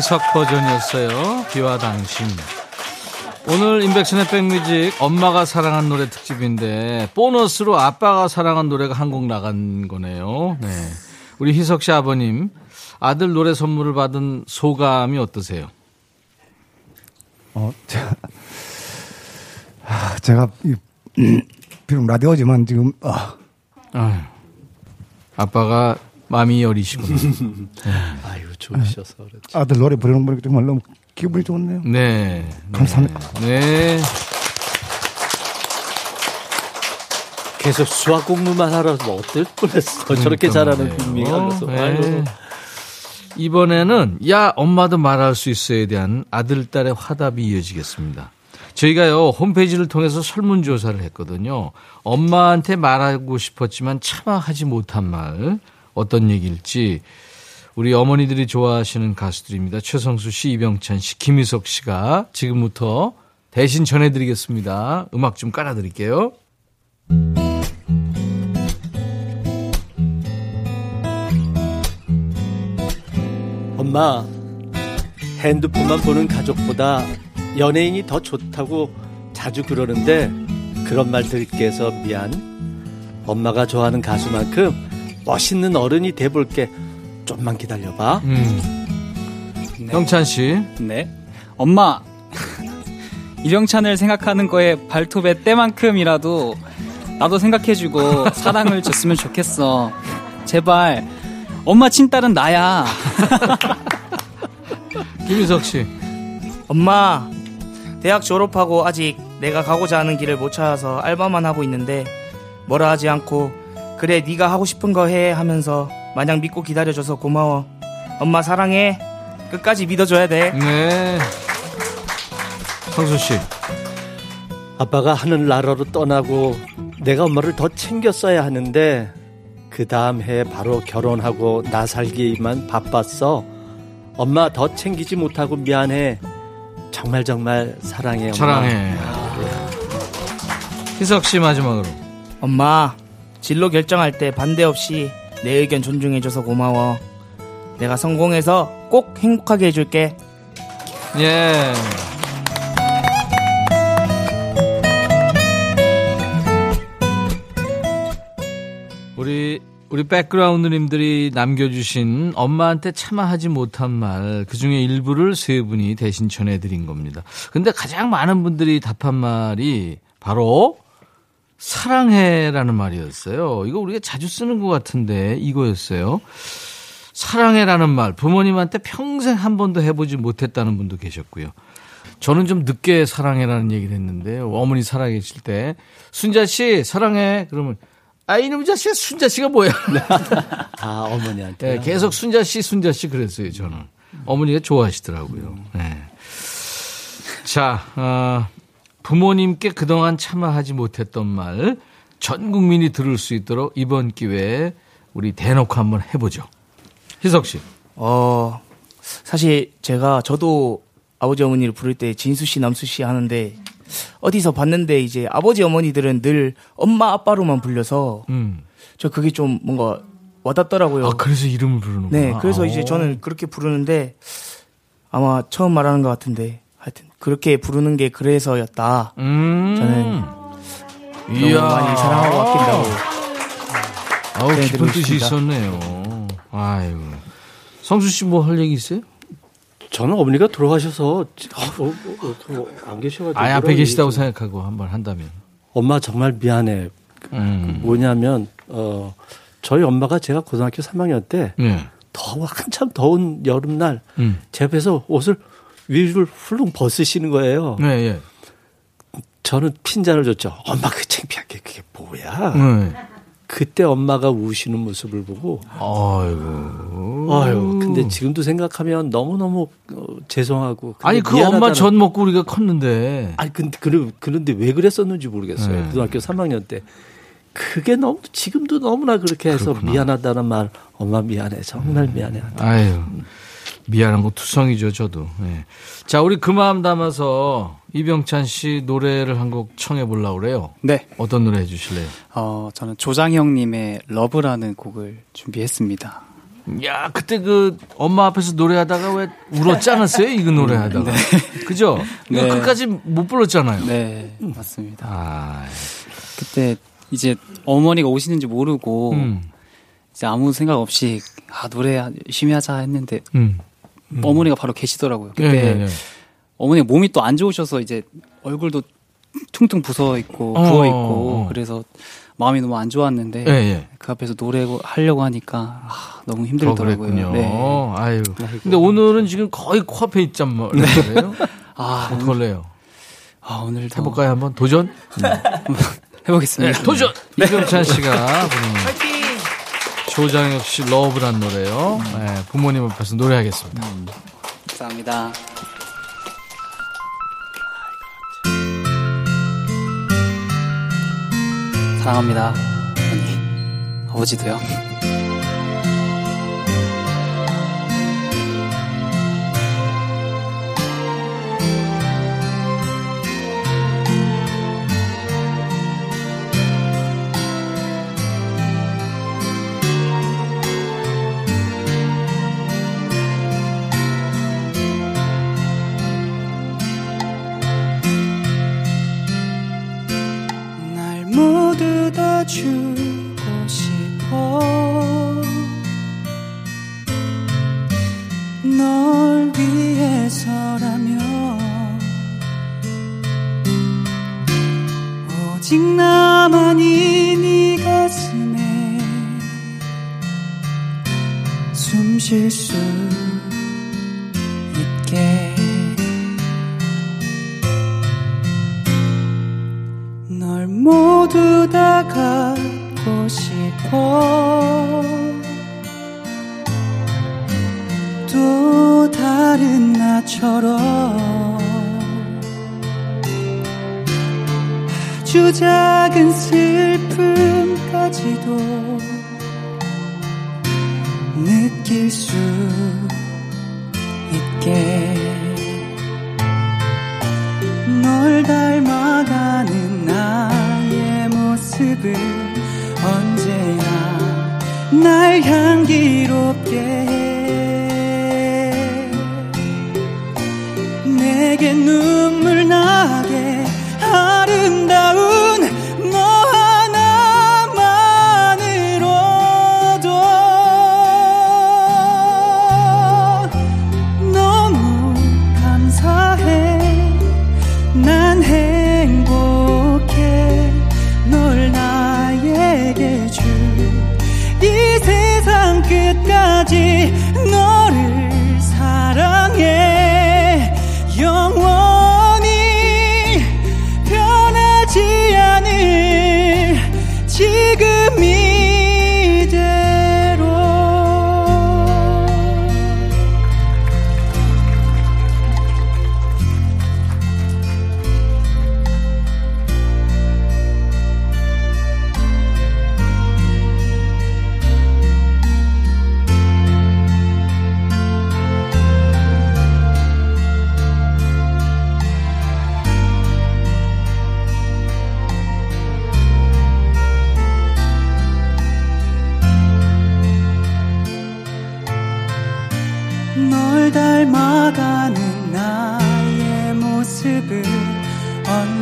김희석 버전이었어요. 비와 당신. 오늘 인백션의 백뮤직 엄마가 사랑한 노래 특집인데 보너스로 아빠가 사랑한 노래가 한 곡 나간 거네요. 네. 우리 희석 씨 아버님 아들 노래 선물을 받은 소감이 어떠세요? 어, 제가, 아, 제가 이, 비록 라디오지만 지금 아, 아빠가 마음이 여리시구나. *laughs* 아유 좋으셔서 그렇지. 아들 노래 부르는 거 보니까 정말 너무 기분이 좋네요. 네. 감사합니다. 네. 계속 수학 공부만 하러 뭐 어떨 뻔했어. 저렇게 잘하는 빅미가 그래서 네. 이번에는 야 엄마도 말할 수 있어에 대한 아들 딸의 화답이 이어지겠습니다. 저희가요 홈페이지를 통해서 설문조사를 했거든요. 엄마한테 말하고 싶었지만 차마 하지 못한 말 어떤 얘기일지 우리 어머니들이 좋아하시는 가수들입니다. 최성수 씨, 이병찬 씨, 김희석 씨가 지금부터 대신 전해드리겠습니다. 음악 좀 깔아드릴게요. 엄마, 핸드폰만 보는 가족보다 연예인이 더 좋다고 자주 그러는데 그런 말 듣게 해서 미안. 엄마가 좋아하는 가수만큼 멋있는 어른이 돼볼게. 좀만 기다려봐. 형찬 씨. 네. 엄마, *laughs* 이병찬을 생각하는 거에 발톱의 때만큼이라도 나도 생각해주고 사랑을 줬으면 좋겠어. 제발, 엄마 친딸은 나야. *laughs* 김희석 씨. 엄마, 대학 졸업하고 아직 내가 가고자 하는 길을 못 찾아서 알바만 하고 있는데 뭐라 하지 않고 그래 네가 하고 싶은 거 해 하면서 마냥 믿고 기다려줘서 고마워. 엄마 사랑해. 끝까지 믿어줘야 돼. 네. 성수 씨. 아빠가 하늘 나라로 떠나고 내가 엄마를 더 챙겼어야 하는데 그 다음 해 바로 결혼하고 나 살기만 바빴어. 엄마 더 챙기지 못하고 미안해. 정말 정말 사랑해. 엄마. 사랑해. 희석 씨 마지막으로. 엄마, 진로 결정할 때 반대 없이 내 의견 존중해줘서 고마워. 내가 성공해서 꼭 행복하게 해줄게. 예. 우리 우리 백그라운드님들이 남겨주신 엄마한테 차마 하지 못한 말, 그 중에 일부를 세 분이 대신 전해드린 겁니다. 근데 가장 많은 분들이 답한 말이 바로 사랑해라는 말이었어요. 이거 우리가 자주 쓰는 것 같은데 이거였어요. 사랑해라는 말, 부모님한테 평생 한 번도 해보지 못했다는 분도 계셨고요. 저는 좀 늦게 사랑해라는 얘기를 했는데 어머니 살아계실 때 순자 씨 사랑해 그러면 아 이놈 자식 순자 씨가 뭐야? *laughs* 아 어머니한테. 네, 계속 순자 씨 순자 씨 그랬어요 저는 어머니가 좋아하시더라고요. 네. 자 어, 부모님께 그동안 차마 하지 못했던 말 전 국민이 들을 수 있도록 이번 기회에 우리 대놓고 한번 해보죠. 희석 씨. 어, 사실 제가 저도 아버지 어머니를 부를 때 진수 씨, 남수 씨 하는데 어디서 봤는데 이제 아버지 어머니들은 늘 엄마 아빠로만 불려서 음. 저 그게 좀 뭔가 와닿더라고요. 아 그래서 이름을 부르는구나. 네, 그래서 아, 이제 오. 저는 그렇게 부르는데 아마 처음 말하는 것 같은데 그렇게 부르는 게 그래서였다. 음. 저는 이야. 너무 많이 사랑하고 아낀다고. 아우 네, 깊은 뜻이 싶습니다. 있었네요. 아유. 성수 씨 뭐 할 얘기 있어요? 저는 어머니가 돌아가셔서 어, 어, 어, 어, 안 계셔가지고 아, 앞에 계시다고 생각하고 한번 한다면. 엄마 정말 미안해. 그- 음. 그 뭐냐면 어 저희 엄마가 제가 고등학교 3학년 때 네. 더워 한참 더운 여름날 음. 제 앞에서 옷을 위를 훌렁 벗으시는 거예요. 네, 예. 저는 핀잔을 줬죠. 엄마 그 창피한 게 그게 뭐야? 네. 그때 엄마가 우시는 모습을 보고 아이고. 아유, 근데 지금도 생각하면 너무너무 어, 죄송하고 아니 그 엄마 미안하다는- 전 먹고 우리가 컸는데. 아니 근데 그, 그런데 왜 그랬었는지 모르겠어요. 네. 고등학교 3학년 때 그게 너무 지금도 너무나 그렇게 해서 미안하다는 말 엄마 미안해 정말 미안해. 아유. 미안한 거 투성이죠, 저도. 예. 자, 우리 그 마음 담아서 이병찬 씨 노래를 한 곡 청해 보려고 그래요. 네. 어떤 노래 해 주실래요? 어, 저는 조장형님의 러브라는 곡을 준비했습니다. 야, 그때 그 엄마 앞에서 노래하다가 왜 울었지 않았어요? 이거 노래하다가. 그죠? 이거 네. 끝까지 못 불렀잖아요. 네, 맞습니다. 아, 그때 이제 어머니가 오시는지 모르고 음. 이제 아무 생각 없이 아 노래 열심히 하자 했는데 음. 어머니가 바로 계시더라고요. 그때 네, 네, 네. 어머니가 몸이 또 안 좋으셔서 이제 얼굴도 퉁퉁 부서 있고 어, 부어 있고 어. 그래서 마음이 너무 안 좋았는데 예, 예. 그 앞에서 노래 하려고 하니까 아, 너무 더 힘들더라고요. 네. 아유. 근데 오늘은 지금 거의 코앞에 있단 말이에요. *laughs* 아, 어떡할래요? 아, 오늘도 해볼까요, 한번? 도전? *laughs* 해보겠습니다. 네, 도전! 이병찬 씨가 부르는 조장혁 씨 러브란 노래요. 네, 부모님 앞에서 노래하겠습니다. 감사합니다. 사랑합니다. 어머니, 아버지도요.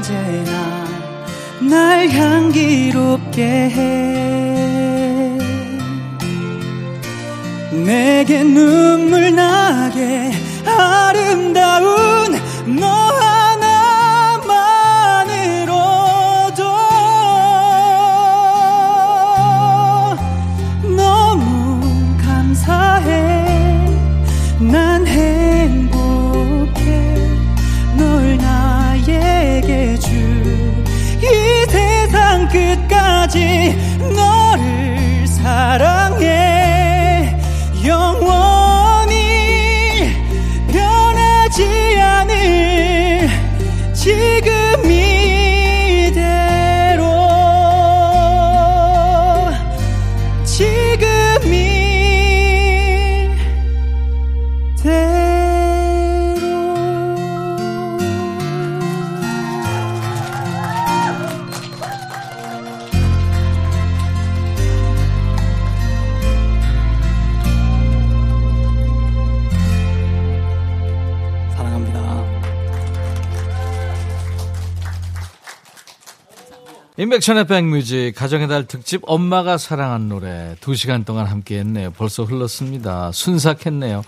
언제나 날 향기롭게 해. 내게 눈물 나게 아름다운 너 임백천의 백뮤직 가정의 달 특집 엄마가 사랑한 노래 2시간 동안 함께 했네요. 벌써 흘렀습니다. 순삭했네요.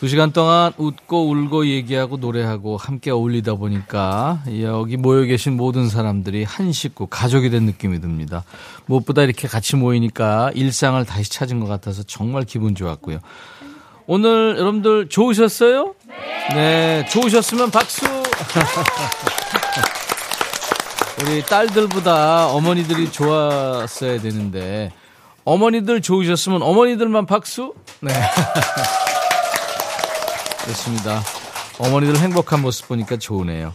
2시간 동안 웃고 울고 얘기하고 노래하고 함께 어울리다 보니까 여기 모여 계신 모든 사람들이 한 식구 가족이 된 느낌이 듭니다. 무엇보다 이렇게 같이 모이니까 일상을 다시 찾은 것 같아서 정말 기분 좋았고요. 오늘 여러분들 좋으셨어요? 네, 좋으셨으면 박수! *laughs* 우리 딸들보다 어머니들이 좋았어야 되는데 어머니들 좋으셨으면 어머니들만 박수? 네. *laughs* 그렇습니다. 어머니들 행복한 모습 보니까 좋으네요.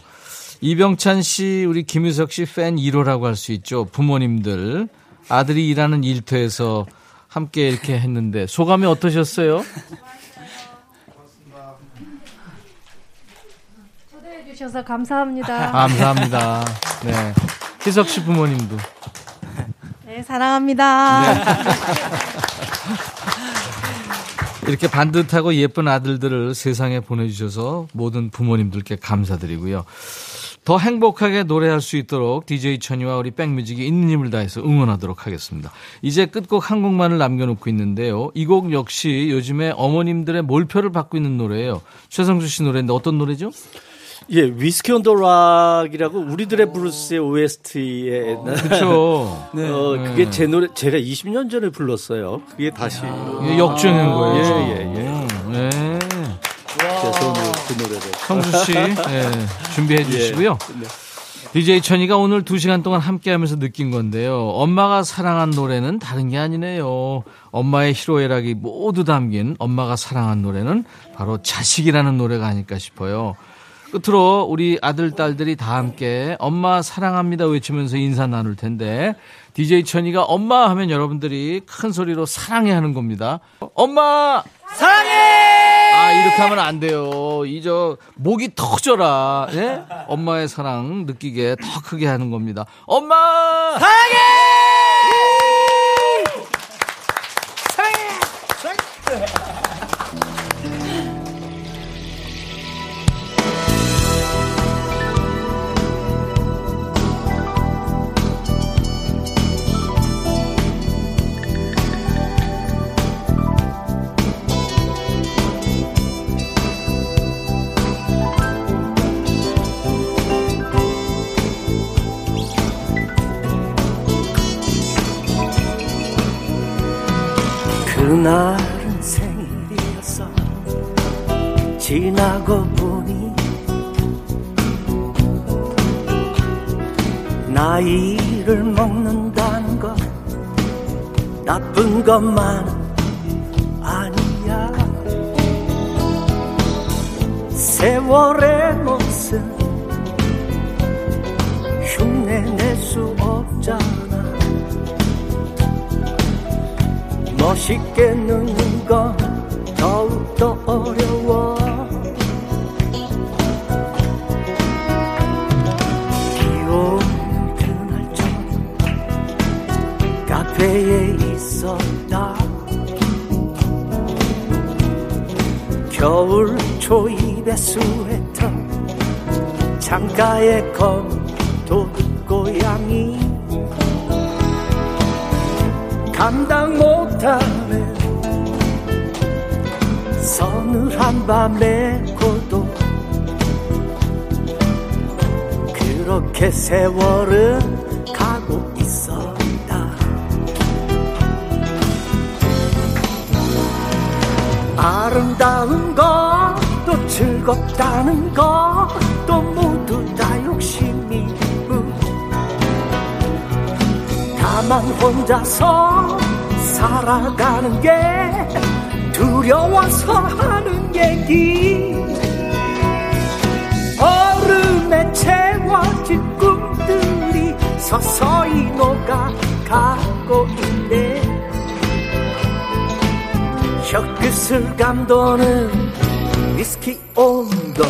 이병찬 씨, 우리 김유석 씨 팬 1호라고 할 수 있죠. 부모님들 아들이 일하는 일터에서 함께 이렇게 했는데 소감이 어떠셨어요? 초대 해 주셔서 감사합니다. *laughs* 감사합니다. 네. 희석 씨 부모님도. 네, 사랑합니다. 네. *laughs* 이렇게 반듯하고 예쁜 아들들을 세상에 보내주셔서 모든 부모님들께 감사드리고요. 더 행복하게 노래할 수 있도록 DJ 천이와 우리 백뮤직이 있는 힘을 다해서 응원하도록 하겠습니다. 이제 끝곡 한 곡만을 남겨놓고 있는데요. 이 곡 역시 요즘에 어머님들의 몰표를 받고 있는 노래예요. 최성수 씨 노래인데 어떤 노래죠? 예, 위스키 온 더 락이라고 우리들의 브루스의 OST에 어, 그쵸. *laughs* 네. 어, 그게 네. 제 노래 제가 20년 전에 불렀어요. 그게 다시 이게 역주행한 거예요. 예, 예, 예. 네. 그래서 오늘 그 노래를 성수 씨 예, 준비해 *laughs* 주시고요. 예, 네. DJ 천이가 오늘 2시간 동안 함께 하면서 느낀 건데요. 엄마가 사랑한 노래는 다른 게 아니네요. 엄마의 희로애락이 모두 담긴 엄마가 사랑한 노래는 바로 자식이라는 노래가 아닐까 싶어요. 끝으로 우리 아들, 딸들이 다 함께 엄마 사랑합니다 외치면서 인사 나눌 텐데 DJ 천이가 엄마 하면 여러분들이 큰 소리로 사랑해 하는 겁니다. 엄마! 사랑해! 아, 이렇게 하면 안 돼요. 이 저 목이 터져라. 예? 엄마의 사랑 느끼게 더 크게 하는 겁니다. 엄마! 사랑해! 그날은 생일이었어 지나고 보니 나이를 먹는다는 것 나쁜 것만 아니야. 세월의 모습 흉내 낼 수 없잖아 멋있게 늙는 건 더욱더 어려워. 비오는 그날 저녁 카페에 있었다. 겨울 초입의 스웨터 창가에 검도 고양이. 감당 못 하는 서늘한 밤의 고독 그렇게 세월은 가고 있었다. 아름다운 것도 즐겁다는 것도 모두 다 욕심이고 다만 혼자서 살아가는 게 두려워서 하는 얘기. 얼음에 채워진 꿈들이 서서히 녹아가고 있네. 혀끝을 감도는 위스키 온더